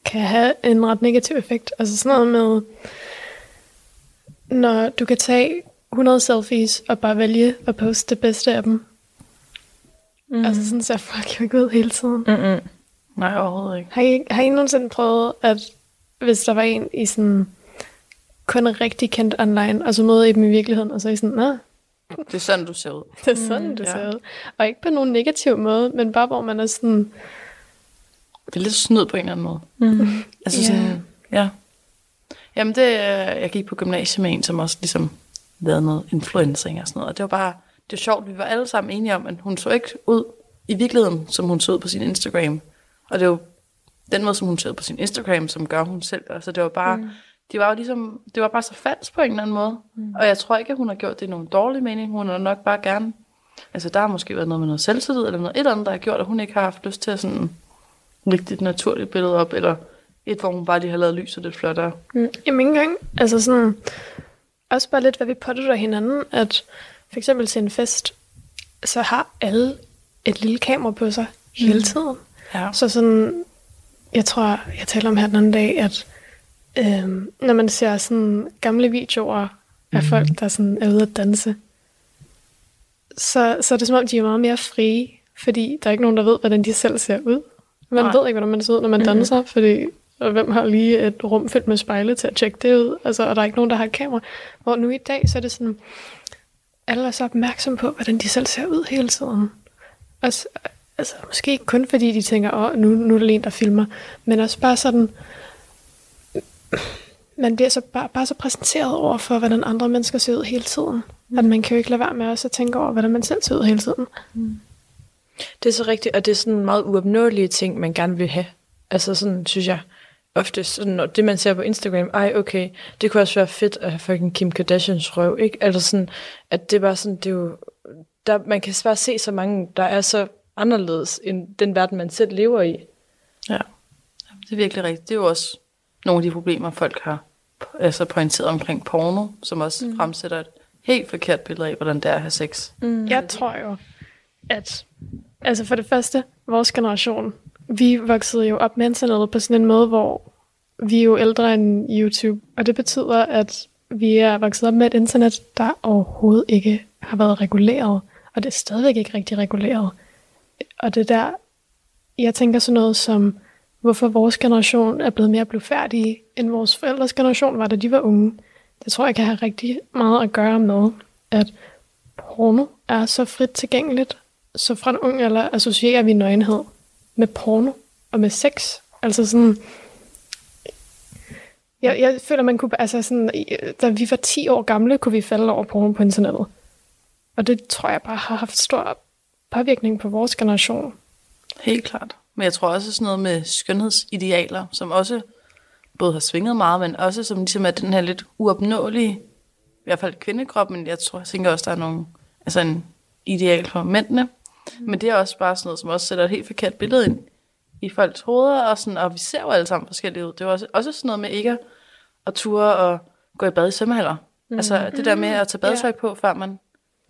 kan have en ret negativ effekt. Altså sådan noget med, når du kan tage 100 selfies og bare vælge at poste det bedste af dem. Mm. Altså sådan ser folk jo ikke ud hele tiden. Mm-mm. Nej, overhovedet ikke. Har I, har I nogensinde prøvet, at hvis der var en i sådan kun rigtig kendt online, og så møder I dem i virkeligheden, og så er I sådan, nå, Det er sådan, du ser ud. det er sådan, mm, du ja. ser ud. Og ikke på nogen negativ måde, men bare hvor man er sådan, Det er lidt snyd på en eller anden måde. mm. Altså Ja. sådan, ja. Jamen det, øh, jeg gik på gymnasiet med en, som også ligesom lavede noget influencing og sådan noget. Og det var bare, det var sjovt, vi var alle sammen enige om, at hun så ikke ud i virkeligheden, som hun så ud på sin Instagram. Og det er jo den måde, som hun så ud på sin Instagram, som gør hun selv. Altså det var bare, mm. de var jo ligesom, det var bare så falsk på en eller anden måde. Mm. Og jeg tror ikke, at hun har gjort det i nogen dårlig mening. Hun har nok bare gerne, altså der har måske været noget med noget selvtillid, eller noget et eller andet, der har gjort, at hun ikke har haft lyst til at sådan et naturligt billede op, eller et, hvor hun bare lige har lavet lyset lidt flottere. Mm, Jamen ikke engang. Altså sådan, også bare lidt, hvad vi pådutter hinanden, at for eksempel til en fest, så har alle et lille kamera på sig hele tiden. Ja. Så sådan, jeg tror, jeg talte om her den anden dag, at øhm, når man ser sådan gamle videoer af folk, der sådan er ude at danse, så, så er det som om, de er meget mere frie, fordi der er ikke nogen, der ved, hvordan de selv ser ud. Man Nej. ved ikke, hvordan man ser ud, når man danser, fordi og hvem har lige et rum fyldt med spejle til at tjekke det ud? Altså, og der er ikke nogen, der har et kamera. Hvor nu i dag, så er det sådan, alle er så opmærksomme på, hvordan de selv ser ud hele tiden. Også, altså, måske ikke kun fordi de tænker, åh, nu, nu er der en, der filmer, men også bare sådan, man bliver så bare, bare så præsenteret over for, hvordan andre mennesker ser ud hele tiden. Mm. At man kan jo ikke lade være med også at tænke over, hvordan man selv ser ud hele tiden. Det er så rigtigt, og det er sådan meget uopnåelige ting, man gerne vil have. Altså sådan, synes jeg, ofte sådan, når det man ser på Instagram, ej okay, det kunne også være fedt at have fucking Kim Kardashians røv, ikke? Altså sådan, at det er bare sådan, det er jo, der, man kan bare se så mange, der er så anderledes end den verden, man selv lever i. Ja, det er virkelig rigtigt. Det er jo også nogle af de problemer, folk har altså pointeret omkring porno, som også mm. fremsætter et helt forkert billede af, hvordan det er at have sex. Mm. Jeg tror jo, at altså for det første, vores generation, vi voksede jo op med internettet på sådan en måde, hvor vi er jo ældre end YouTube, og det betyder, at vi er vokset op med et internet, der overhovedet ikke har været reguleret, og det er stadigvæk ikke rigtig reguleret. Og det der, jeg tænker sådan noget som, hvorfor vores generation er blevet mere blufærdige, end vores forældres generation var, da de var unge. Det tror jeg kan have rigtig meget at gøre med, at porno er så frit tilgængeligt, så fra en ung alder associerer vi nøgenhed med porno og med sex. Altså sådan, jeg, jeg føler, man kunne, altså sådan, da vi var 10 år gamle, kunne vi falde over porno på internettet. Og det tror jeg bare har haft stor påvirkning på vores generation. Helt klart. Men jeg tror også sådan noget med skønhedsidealer, som også både har svinget meget, men også som ligesom er den her lidt uopnåelige, i hvert fald kvindekrop, men jeg tror, jeg tænker også, der er nogle, altså en ideal for mændene. Mm. Men det er også bare sådan noget, som også sætter et helt forkert billede ind i folks hoveder, og, sådan, og vi ser jo alle sammen forskellige ud. Det er også, også sådan noget med ikke at, ture og gå i bad i svømmehaller. Mm. Altså det der med at tage badetøj på, før man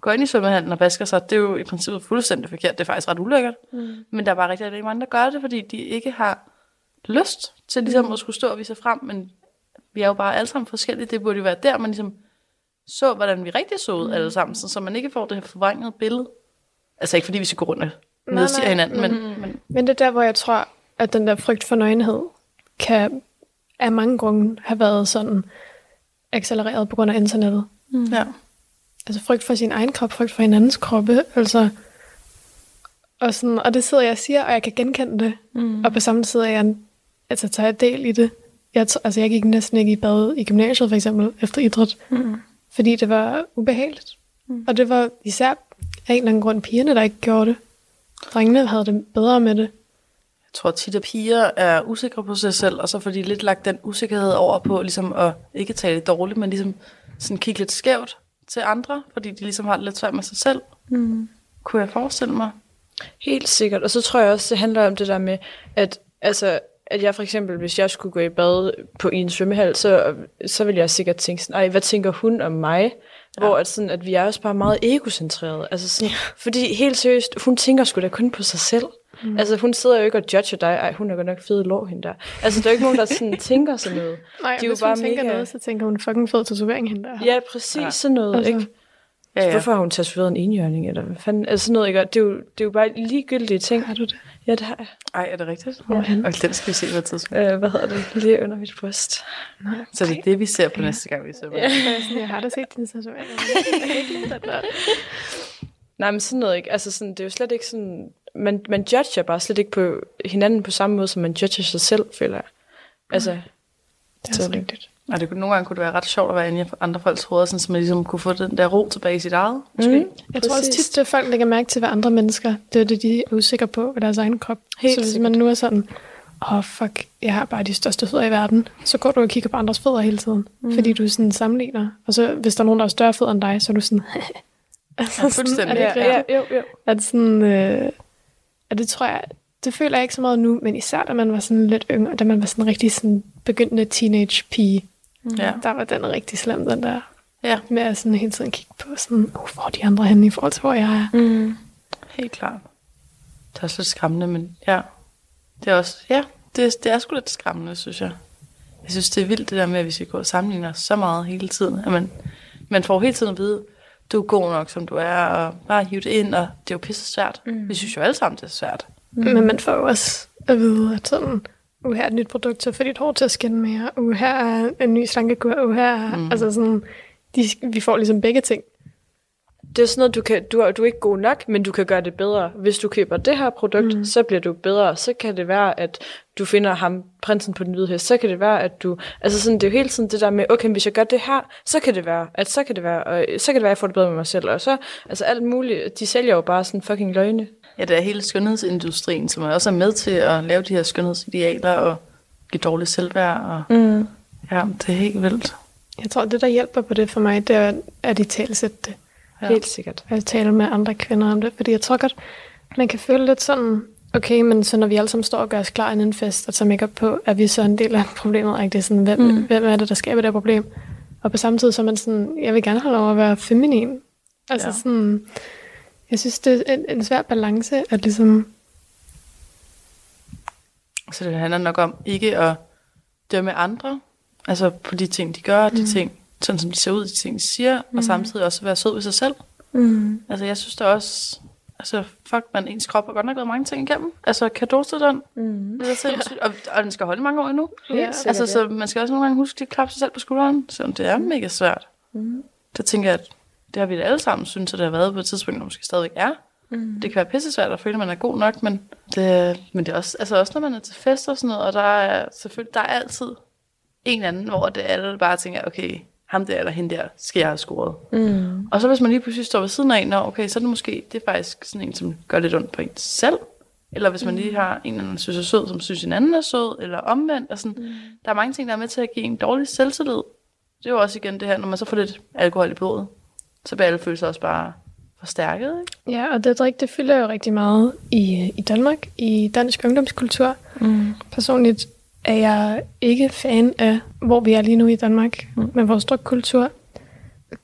går ind i svømmehallen og vasker sig, det er jo i princippet fuldstændig forkert. Det er faktisk ret ulækkert. Mm. Men der er bare rigtig, rigtig mange, der gør det, fordi de ikke har lyst til ligesom mm. at skulle stå og vise sig frem, men vi er jo bare alle sammen forskellige. Det burde jo være der, man ligesom så, hvordan vi rigtig så ud mm. alle sammen, så, så man ikke får det her forvrængede billede. Altså ikke fordi vi skal gå rundt og nedstiger hinanden, men, Mm. men Men det er der, hvor jeg tror, at den der frygt for nøgenhed kan af mange grunde have været sådan accelereret på grund af internettet. ja. Altså frygt for sin egen krop, frygt for hinandens kroppe, altså... Og, sådan, og det sidder jeg og siger, og jeg kan genkende det. Mm. Og på samme tid er jeg, altså tager jeg del i det. Jeg, altså, jeg gik næsten ikke i bad i gymnasiet, for eksempel, efter idræt. Mm. Fordi det var ubehageligt. Mm. Og det var især af en eller anden grund pigerne, der ikke gjorde det. Drengene havde det bedre med det. Jeg tror tit, at piger er usikre på sig selv, og så får de lidt lagt den usikkerhed over på ligesom at ikke tale dårligt, men ligesom sådan kigge lidt skævt til andre, fordi de ligesom har det lidt svært med sig selv. Mm. Kunne jeg forestille mig? Helt sikkert. Og så tror jeg også, det handler om det der med, at, altså, at jeg for eksempel, hvis jeg skulle gå i bad på i en svømmehal, så, så ville jeg sikkert tænke sådan, ej, hvad tænker hun om mig? Ja. Hvor at, sådan, at vi er også bare meget egocentrerede. Altså sådan, ja. Fordi helt seriøst, hun tænker sgu da kun på sig selv. Mm. Altså hun sidder jo ikke og judger dig, ej, hun er godt nok fed lår hende der. Altså der er jo ikke nogen, der sådan tænker sådan noget. Nej, De er jo hvis bare hun tænker mega- noget, så tænker hun fucking fed tatovering hende der. Ja, præcis Ja. sådan noget, Altså. ikke? Ja, Ja, ja. Hvorfor har hun tatoveret en enhjørning, eller hvad fanden? Altså sådan noget, ikke? Det er jo, det er jo bare ligegyldige ting. Har du det? Ja, det har jeg. Ej, er det rigtigt? Ja. Og den skal vi se på et tidspunkt. Øh, hvad hedder det? Lige under mit bryst. Så det er det, vi ser på næste gang, vi ser på. Ja. Jeg, har da set det der. Nej, men sådan noget ikke. Altså sådan, det er jo slet ikke sådan... Man, man judger bare slet ikke på hinanden på samme måde, som man judger sig selv, føler jeg. Altså, Det er Så- så rigtigt. Og det kunne, nogle gange kunne det være ret sjovt at være inde i andre folks hoveder, sådan, så man ligesom kunne få den der ro tilbage i sit eget. Måske. Mm. Jeg tror også Præcis. tit, at folk lægger mærke til, hvad andre mennesker, det er det, de er usikre på ved deres egen krop. Helt så hvis man nu er sådan, åh oh, fuck, jeg har bare de største fødder i verden, så går du og kigger på andres fødder hele tiden. Mm. Fordi du sådan sammenligner. Og så hvis der er nogen, der har større fødder end dig, så er du sådan, altså, Ja, fuldstændig. er det ikke ja, ja, jo, jo. At sådan, øh, at det tror jeg, det føler jeg ikke så meget nu, men især da man var sådan lidt yngre, da man var sådan rigtig sådan begyndende teenage pige, Ja. der var den rigtig slem, den der. Ja. Med at sådan hele tiden kigge på sådan, oh, hvor er de andre henne i forhold til, hvor jeg er. Mm. Helt klart. Det er også lidt skræmmende, men ja. Det er også, ja, det, det er sgu lidt skræmmende, synes jeg. Jeg synes, det er vildt det der med, at vi skal gå og sammenligne os så meget hele tiden. At man, man får hele tiden at vide, du er god nok, som du er, og bare hive det ind, og det er jo pisse svært. Mm. Vi synes jo alle sammen, det er svært. Mm. Men man får jo også at vide, at sådan, uh, her er et nyt produkt til at få dit hår til at skinne mere. Uh, her er en ny slankekur. Uh, her er, mm. altså sådan, de, vi får ligesom begge ting. Det er sådan noget, du, kan, du, er, du er ikke god nok, men du kan gøre det bedre. Hvis du køber det her produkt, mm. så bliver du bedre. Så kan det være, at du finder ham, prinsen på den hvide hest. Så kan det være, at du... Altså sådan, det er jo hele tiden det der med, okay, hvis jeg gør det her, så kan det være, at så kan det være, og så kan det være, at jeg får det bedre med mig selv. Og så, altså alt muligt, de sælger jo bare sådan fucking løgne. Ja, det er hele skønhedsindustrien, som også er med til at lave de her skønhedsidealer og give dårligt selvværd. Og, Mm. ja, det er helt vildt. Jeg tror, det der hjælper på det for mig, det er, at de talsætter det. Ja. Helt sikkert. At tale med andre kvinder om det. Fordi jeg tror godt, man kan føle lidt sådan, okay, men så når vi alle sammen står og gør os klar inden en fest, og tager make på, er vi så en del af problemet. Ikke? Det er sådan, hvem, mm. hvem er det, der skaber det her problem? Og på samme tid, så er man sådan, jeg vil gerne have lov at være feminin. Altså ja. sådan, jeg synes, det er en, en svær balance, at ligesom, Så det handler nok om ikke at dømme andre, altså på de ting, de gør, de ting, sådan som de ser ud, de ting, de siger, mm. og samtidig også være sød ved sig selv. Mm. Altså jeg synes da også, altså fuck man, ens krop har godt nok været mange ting igennem. Altså kado til den, Mm. det er sindssygt, og, og den skal holde mange år endnu. Ja. Altså så man skal også nogle gange huske at klappe sig selv på skulderen, selvom det er mega svært. Mm. Der tænker jeg, at det har vi da alle sammen synes, at det har været på et tidspunkt, og måske stadigvæk er. Mm. Det kan være pisse svært at føle, at man er god nok, men det, men det er også, altså også når man er til fester og sådan noget, og der er selvfølgelig, der er altid en anden, hvor det alle bare tænker, okay, ham der eller hende der, skal jeg have scoret. Mm. Og så hvis man lige pludselig står ved siden af en, og okay, så er det måske, det er faktisk sådan en, som gør lidt ondt på en selv. Eller hvis man lige har en eller anden, synes er sød, som synes en anden er sød, eller omvendt. Og sådan. Mm. Der er mange ting, der er med til at give en dårlig selvtillid. Det er jo også igen det her, når man så får lidt alkohol i blodet, så bliver alle følelser også bare forstærket. Ikke? ja, og det drik, det fylder jo rigtig meget i, i Danmark, i dansk ungdomskultur. Mm. Personligt er jeg ikke fan af, hvor vi er lige nu i Danmark mm. med vores drukkultur.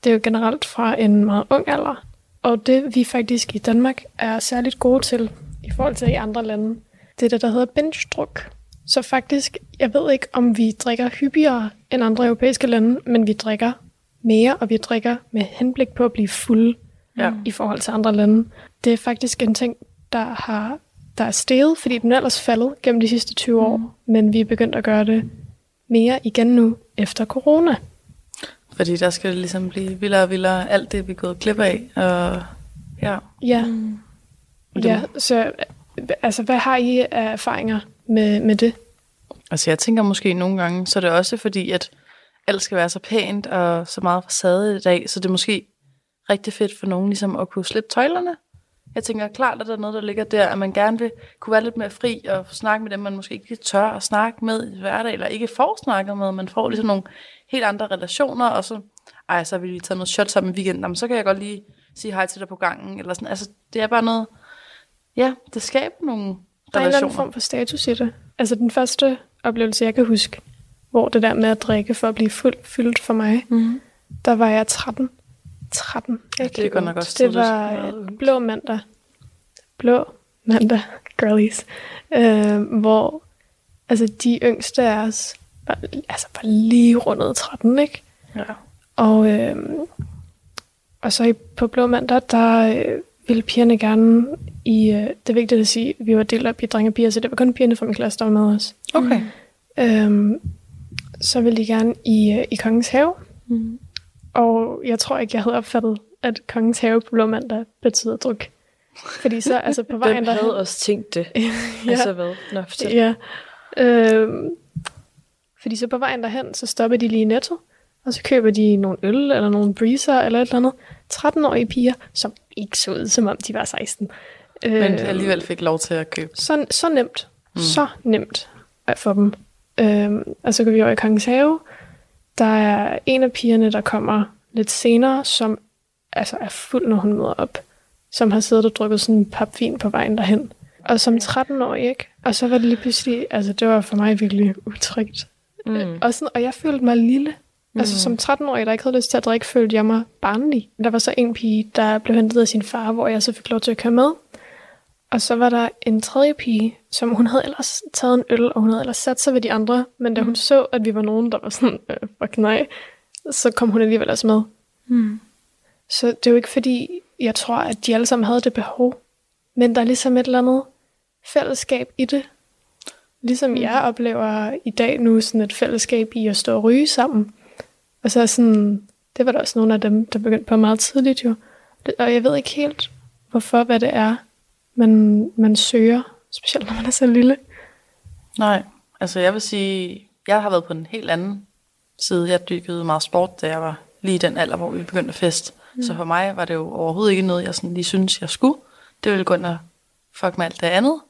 Det er jo generelt fra en meget ung alder. Og det vi faktisk i Danmark er særligt gode til i forhold til i andre lande, det er det, der hedder binge-druk. Så faktisk, jeg ved ikke, om vi drikker hyppigere end andre europæiske lande, men vi drikker mere, og vi drikker med henblik på at blive fulde Ja. i forhold til andre lande. Det er faktisk en ting, der har der er steget, fordi den er ellers faldet gennem de sidste 20 år, mm. men vi er begyndt at gøre det mere igen nu efter corona. Fordi der skal det ligesom blive vildere og vildere, alt det vi er gået glip af. Og ja, Ja, Mm. ja så altså, hvad har I af erfaringer med, med det? Altså jeg tænker måske nogle gange, så er det også fordi, at alt skal være så pænt og så meget facade i dag, så det er måske rigtig fedt for nogen ligesom at kunne slippe tøjlerne. Jeg tænker klart, at der er noget, der ligger der, at man gerne vil kunne være lidt mere fri og snakke med dem, man måske ikke tør at snakke med i hverdag, eller ikke får snakket med. Man får ligesom nogle helt andre relationer, og så, ej, så vil vi tage noget shot sammen i weekenden, Jamen, så kan jeg godt lige sige hej til dig på gangen, eller sådan. Altså, det er bare noget, ja, det skaber nogle Der er en eller anden relationer. form for status i det. Altså den første oplevelse, jeg kan huske, hvor det der med at drikke for at blive fuldt fyldt for mig, Mhm. der var jeg 13. 13. Ja, det er godt nok også Det var øh, blå mandag. Blå mandag, girlies. Øh, hvor altså, de yngste af os var, altså, var lige rundet 13, ikke? Ja. Og, øh, og så i, på Blå Mandag, der øh, ville pigerne gerne i, øh, det er vigtigt at sige, vi var delt op i drenge og piger, så det var kun pigerne fra min klasse, der var med os. Okay. Øhm, så ville de gerne i, øh, i Kongens Have. Mm. Og jeg tror ikke, jeg havde opfattet, at Kongens Have på Blå Mandag betyder druk. Fordi så, altså på vejen derhen... havde også tænkt det? ja, Altså hvad? Nå, fortæl. ja. Øhm, fordi så på vejen derhen, så stopper de lige i Netto, og så køber de nogle øl, eller nogle breezer, eller et eller andet. 13-årige piger, som ikke så ud, som om de var 16. Men Øhm, alligevel fik lov til at købe. så, så nemt. Mm. Så nemt få dem. Øhm, og så går vi over i Kongens Have. Der er en af pigerne, der kommer lidt senere, som altså er fuld, når hun møder op. Som har siddet og drukket sådan en papvin på vejen derhen. Og som 13-årig, ikke? Og så var det lige pludselig, altså det var for mig virkelig utrygt. Mm. Og, sådan, og jeg følte mig lille. Mm. Altså som 13-årig, der ikke havde lyst til at drikke, følte jeg mig barnlig. Der var så en pige, der blev hentet af sin far, hvor jeg så fik lov til at køre med. Og så var der en tredje pige, som hun havde ellers taget en øl, og hun havde ellers sat sig ved de andre. Men da hun så, at vi var nogen, der var sådan, øh, fuck nej, så kom hun alligevel også med. Mm. Så det er jo ikke fordi, jeg tror, at de alle sammen havde det behov. Men der er ligesom et eller andet fællesskab i det. Ligesom mm. jeg oplever i dag nu sådan et fællesskab i at stå og ryge sammen. Og så er sådan, det var der også nogle af dem, der begyndte på meget tidligt jo. Og jeg ved ikke helt, hvorfor, hvad det er, man, man søger. Specielt når man er så lille. Nej, altså jeg vil sige, jeg har været på en helt anden side. Jeg dyrkede meget sport, da jeg var lige i den alder, hvor vi begyndte at feste. Mm. Så for mig var det jo overhovedet ikke noget, jeg sådan lige synes jeg skulle. Det ville gå ind og fuck med alt det andet.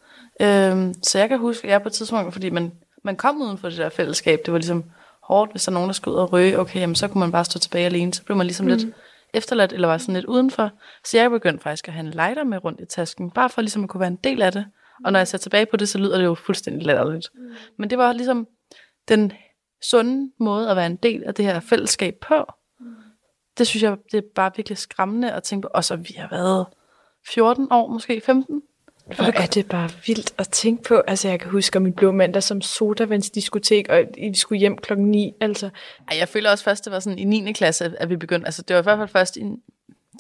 Øhm, så jeg kan huske, at jeg på et tidspunkt, fordi man, man kom uden for det der fællesskab, det var ligesom hårdt, hvis der er nogen, der skulle ud og ryge, okay, jamen, så kunne man bare stå tilbage alene, så blev man ligesom mm. lidt efterladt, eller var sådan lidt udenfor. Så jeg begyndte faktisk at have en lighter med rundt i tasken, bare for ligesom at kunne være en del af det. Og når jeg ser tilbage på det, så lyder det jo fuldstændig latterligt. Mm. Men det var ligesom den sunde måde at være en del af det her fællesskab på. Mm. Det synes jeg, det er bare virkelig skræmmende at tænke på. Og så vi har været 14 år, måske 15. Hvor er det bare vildt at tænke på. Altså, jeg kan huske min blå mandag som sodavandsdiskotek, og vi skulle hjem klokken 9. Altså, Ej, jeg føler også først, det var sådan i 9. klasse, at- vi begyndte. Altså, det var i hvert fald først i,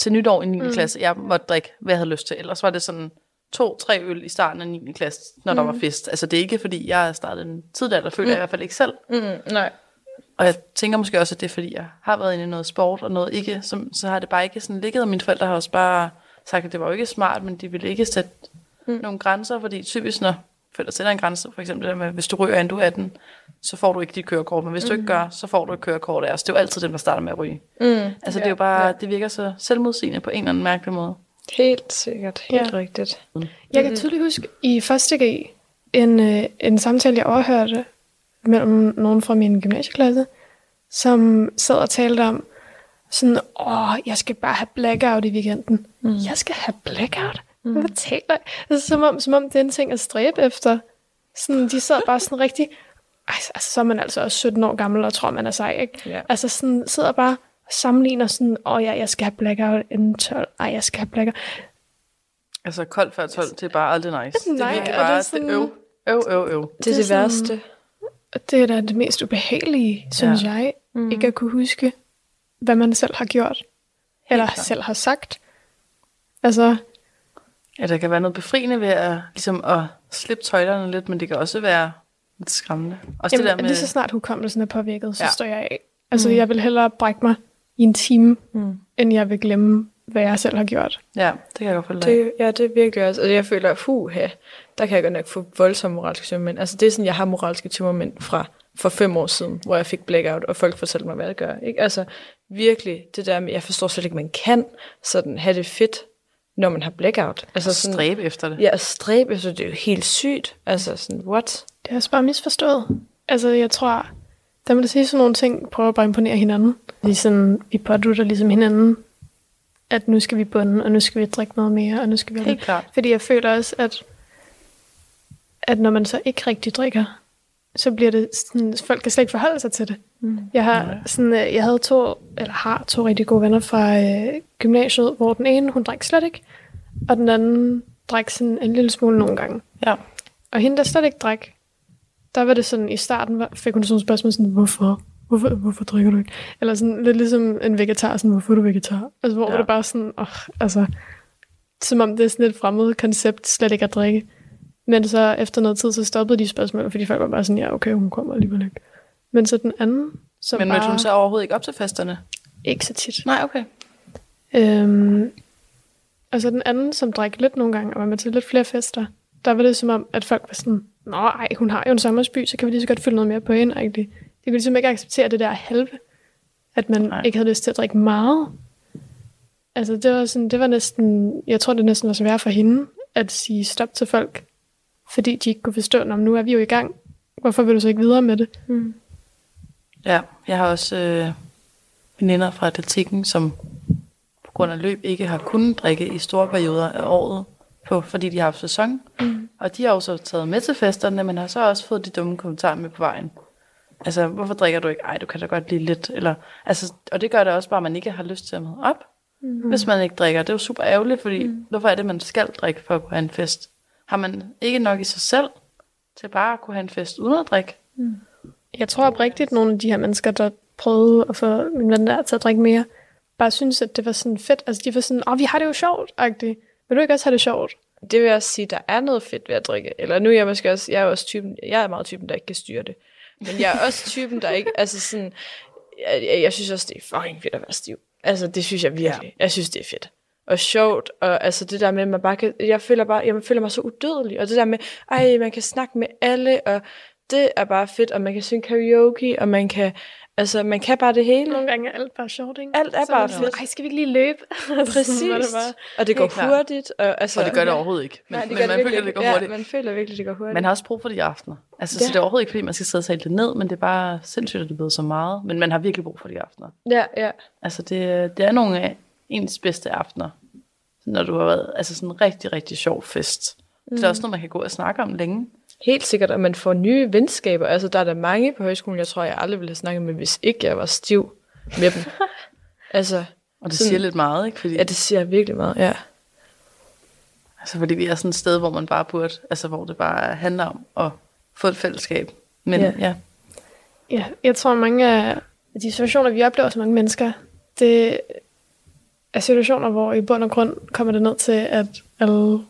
til nytår i 9. Mm. klasse, jeg måtte drikke, hvad jeg havde lyst til. Ellers var det sådan to-tre øl i starten af 9. klasse, når mm. der var fest. Altså, det er ikke, fordi jeg startede en tid der, der føler mm. jeg i hvert fald ikke selv. mm, nej. Og jeg tænker måske også, at det er, fordi jeg har været inde i noget sport og noget ikke, som, så har det bare ikke sådan ligget, og mine forældre har også bare sagt, at det var jo ikke smart, men de ville ikke sætte mm. nogle grænser, fordi typisk når forældre sætter en grænse, for eksempel det med, hvis du ryger, inden du er 18, så får du ikke dit kørekort, men hvis mm. du ikke gør, så får du et kørekort af os. Det er jo altid dem, der starter med at ryge. Mm, Altså ja, det er jo bare, ja. det virker så selvmodsigende på en eller anden mærkelig måde. Helt sikkert. Helt Ja. rigtigt. Jeg kan tydeligt huske i første G en, øh, en samtale, jeg overhørte mellem nogen fra min gymnasieklasse, som sad og talte om, sådan, åh, jeg skal bare have blackout i weekenden. Mm. Jeg skal have blackout? Mm. Hvad taler jeg? Altså, som, om, som om det er en ting at stræbe efter. Sådan, de sad bare sådan rigtig, altså, så er man altså også 17 år gammel og tror, man er sej, ikke? Ja. Altså sådan, sidder bare og sammenligner sådan, åh ja, jeg skal have blackout inden 12. Ej, jeg skal have blackout. Altså koldt før 12, det er bare aldrig nice. Nej, det er og det er bare, sådan- det øv, øv, øv, øv. Det er det, det sådan- værste. Og det er da det mest ubehagelige, synes Ja. jeg. Mm. Ikke at kunne huske, hvad man selv har gjort. eller klart. selv har sagt. Altså, Ja, der kan være noget befriende ved at, ligesom at slippe tøjlerne lidt, men det kan også være lidt skræmmende. Også jamen, det der med, lige så snart hukommelsen er påvirket, så Ja. står jeg af. Altså, mm. jeg vil hellere brække mig i en time, mm. end jeg vil glemme hvad jeg selv har gjort. Ja, det kan jeg godt følge dig. Det, ja, det er virkelig også. Altså, jeg føler, hu her, der kan jeg godt nok få voldsomme moralske tømmermænd. Altså, det er sådan, jeg har moralske tømmermænd fra for fem år siden, hvor jeg fik blackout, og folk fortalte mig, hvad jeg gør. Ikke? Altså, virkelig, det der med, jeg forstår slet ikke, man kan sådan have det fedt, når man har blackout. Altså sådan, Stræbe efter det. Ja, at stræbe efter det er jo helt sygt. Altså sådan, what? Det er også bare misforstået. Altså, jeg tror, der der sige sådan nogle ting, prøver bare at imponere hinanden. Vi, sådan, vi pådutter ligesom hinanden, at nu skal vi bunde, og nu skal vi drikke noget mere, og nu skal vi... Helt klart. Fordi jeg føler også, at, at når man så ikke rigtig drikker, så bliver det sådan, folk kan slet ikke forholde sig til det. Mm. Jeg, har, sådan, øh, jeg havde to, eller har to rigtig gode venner fra øh, gymnasiet, hvor den ene, hun drak slet ikke, og den anden drak sådan en lille smule nogle gange. Ja. Og hende, der slet ikke drak, der var det sådan, i starten var, fik hun sådan nogle spørgsmål, sådan, hvorfor? Hvorfor, hvorfor drikker du ikke? Eller sådan lidt ligesom en vegetar, sådan, hvorfor er du vegetar? Altså, hvor Ja. ja. det bare sådan, åh, altså, som om det er sådan et fremmed koncept, slet ikke at drikke. Men så efter noget tid, så stoppede de spørgsmål, fordi folk var bare sådan, ja, okay, hun kommer alligevel ikke. Men så den anden, som Men bare mødte hun så overhovedet ikke op til festerne? ikke så tit. Nej, okay. Øhm, og så den anden, som drak lidt nogle gange, og var med til lidt flere fester, der var det som om, at folk var sådan, Nå, ej, hun har jo en sommersby, så kan vi lige så godt fylde noget mere på hende. Ikke? De kunne ligesom ikke acceptere det der halve, at man Nej. Ikke havde lyst til at drikke meget. Altså, det var, sådan, det var næsten, jeg tror, det næsten var svært for hende, at sige stop til folk, fordi de ikke kunne forstå, når nu er vi jo i gang. Hvorfor vil du så ikke videre med det? Ja, jeg har også øh, veninder fra atletikken, som på grund af løb ikke har kunnet drikke i store perioder af året, på, fordi de har haft sæson. Mm. Og de har jo så taget med til festerne, men har så også fået de dumme kommentarer med på vejen. Altså, hvorfor drikker du ikke? Ej, du kan da godt lide lidt. Eller, altså, og det gør det også bare, at man ikke har lyst til at møde op, mm. hvis man ikke drikker. Det er jo super ærgerligt, fordi mm. hvorfor er det, man skal drikke for at kunne have en fest? Har man ikke nok i sig selv til bare at kunne have en fest uden at drikke? Jeg tror oprigtigt, nogle af de her mennesker, der prøvede at få min ven der til at drikke mere, bare synes, at det var sådan fedt. Altså, de var sådan, åh, vi har det jo sjovt, agtigt. Vil du ikke også have det sjovt? Det vil jeg også sige, der er noget fedt ved at drikke. Eller nu er jeg måske også, jeg er også typen, jeg er meget typen, der ikke kan styre det. Men jeg er også typen, der ikke, altså sådan, jeg, jeg, jeg synes også, det er fucking fedt at være stiv. Altså, det synes jeg virkelig. Ja. Jeg synes, det er fedt. Og sjovt, og altså det der med, at man bare kan, jeg føler bare, jeg føler mig så udødelig, og det der med, ej, man kan snakke med alle, og det er bare fedt, og man kan synge karaoke, og man kan, altså, man kan bare det hele. Nogle gange er alt bare sjovt, ikke? Alt er Så bare fedt. Ej, skal vi ikke lige løbe? Præcis. Det bare. Og det går hurtigt. Og, altså, Og det gør det overhovedet ikke. Men, Nej, det men man virkelig føler, det går ikke. hurtigt. Ja, man føler virkelig, det går hurtigt. Man har også brug for de aftener. Altså, ja. Ja. så det er overhovedet ikke, fordi man skal sidde og tale det ned, men det er bare sindssygt, at det er blevet så meget. Men man har virkelig brug for de aftener. Ja, ja. Altså, det, det er nogle af ens bedste aftener, når du har været altså sådan en rigtig, rigtig sjov fest. Mm. Det er også noget, man kan gå og snakke om længe. Helt sikkert, at man får nye venskaber. Altså, der er der mange på højskolen, jeg tror, jeg aldrig ville have snakket med, hvis ikke jeg var stiv med dem. altså, Og det Sådan- siger lidt meget, ikke? Fordi, ja, det siger virkelig meget, ja. altså, fordi vi er sådan et sted, hvor man bare burde, altså hvor det bare handler om at få et fællesskab. Men Ja. ja, ja jeg tror, mange af de situationer, vi oplever som mange mennesker, det er situationer, hvor i bund og grund kommer det ned til, at alle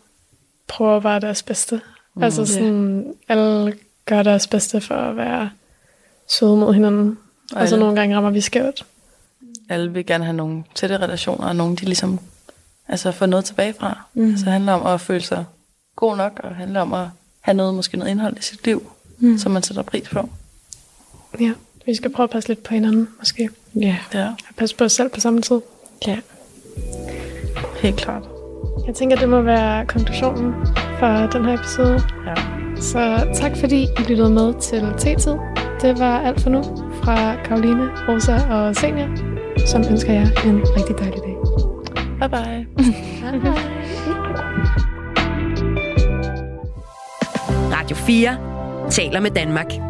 prøver at være deres bedste. Mm. Altså sådan, alle gør deres bedste for at være søde mod hinanden. Og Og så alle- nogle gange rammer vi skævt. alle vil gerne have nogle tætte relationer, og nogle, de ligesom altså, får noget tilbage fra. Mm. Altså, det handler om at føle sig god nok, og handler om at have noget, måske noget indhold i sit liv, mm. som man sætter pris på. Ja, vi skal prøve at passe lidt på hinanden, måske. Ja. Ja, Og passe på os selv på samme tid. ja. helt klart. Jeg tænker, det må være konklusionen for den her episode. Ja. Så tak fordi I lyttede med til T-tid. Det var alt for nu fra Karoline, Rosa og Senior, som ønsker jer en rigtig dejlig dag. Bye bye. Radio 4 taler med Danmark.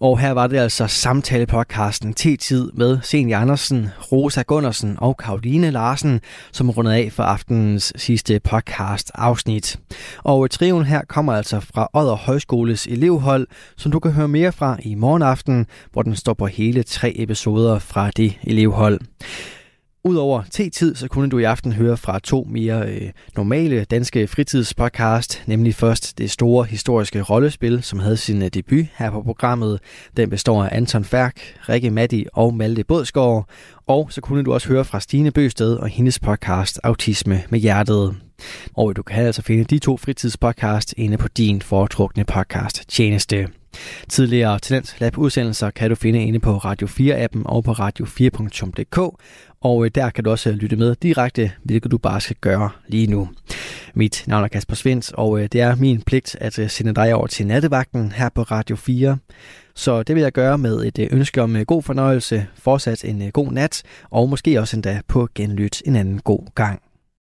Og her var det altså samtalepodcasten T-tid med Senior Andersen, Rosa Gundersen og Karoline Larsen, som rundede af for aftenens sidste podcast afsnit. Og triven her kommer altså fra Odder Højskoles elevhold, som du kan høre mere fra i morgen aften, hvor den står på hele tre episoder fra det elevhold. Udover T-tid, så kunne du i aften høre fra to mere øh, normale danske fritidspodcast, nemlig først det store historiske rollespil, som havde sin øh, debut her på programmet. Den består af Anton Færk, Rikke Matti og Malte Bådsgaard. Og så kunne du også høre fra Stine Bøsted og hendes podcast Autisme med Hjertet. Og du kan altså finde de to fritidspodcast inde på din foretrukne podcast tjeneste. Tidligere Talent Lab udsendelser kan du finde inde på Radio 4-appen og på radio4.dk, og øh, der kan du også øh, lytte med direkte, hvilket du bare skal gøre lige nu. Mit navn er Kasper Svendt, og øh, det er min pligt at sende dig over til nattevagten her på Radio 4. Så det vil jeg gøre med et ønske om god fornøjelse, fortsat en god nat, og måske også endda på genlyt en anden god gang.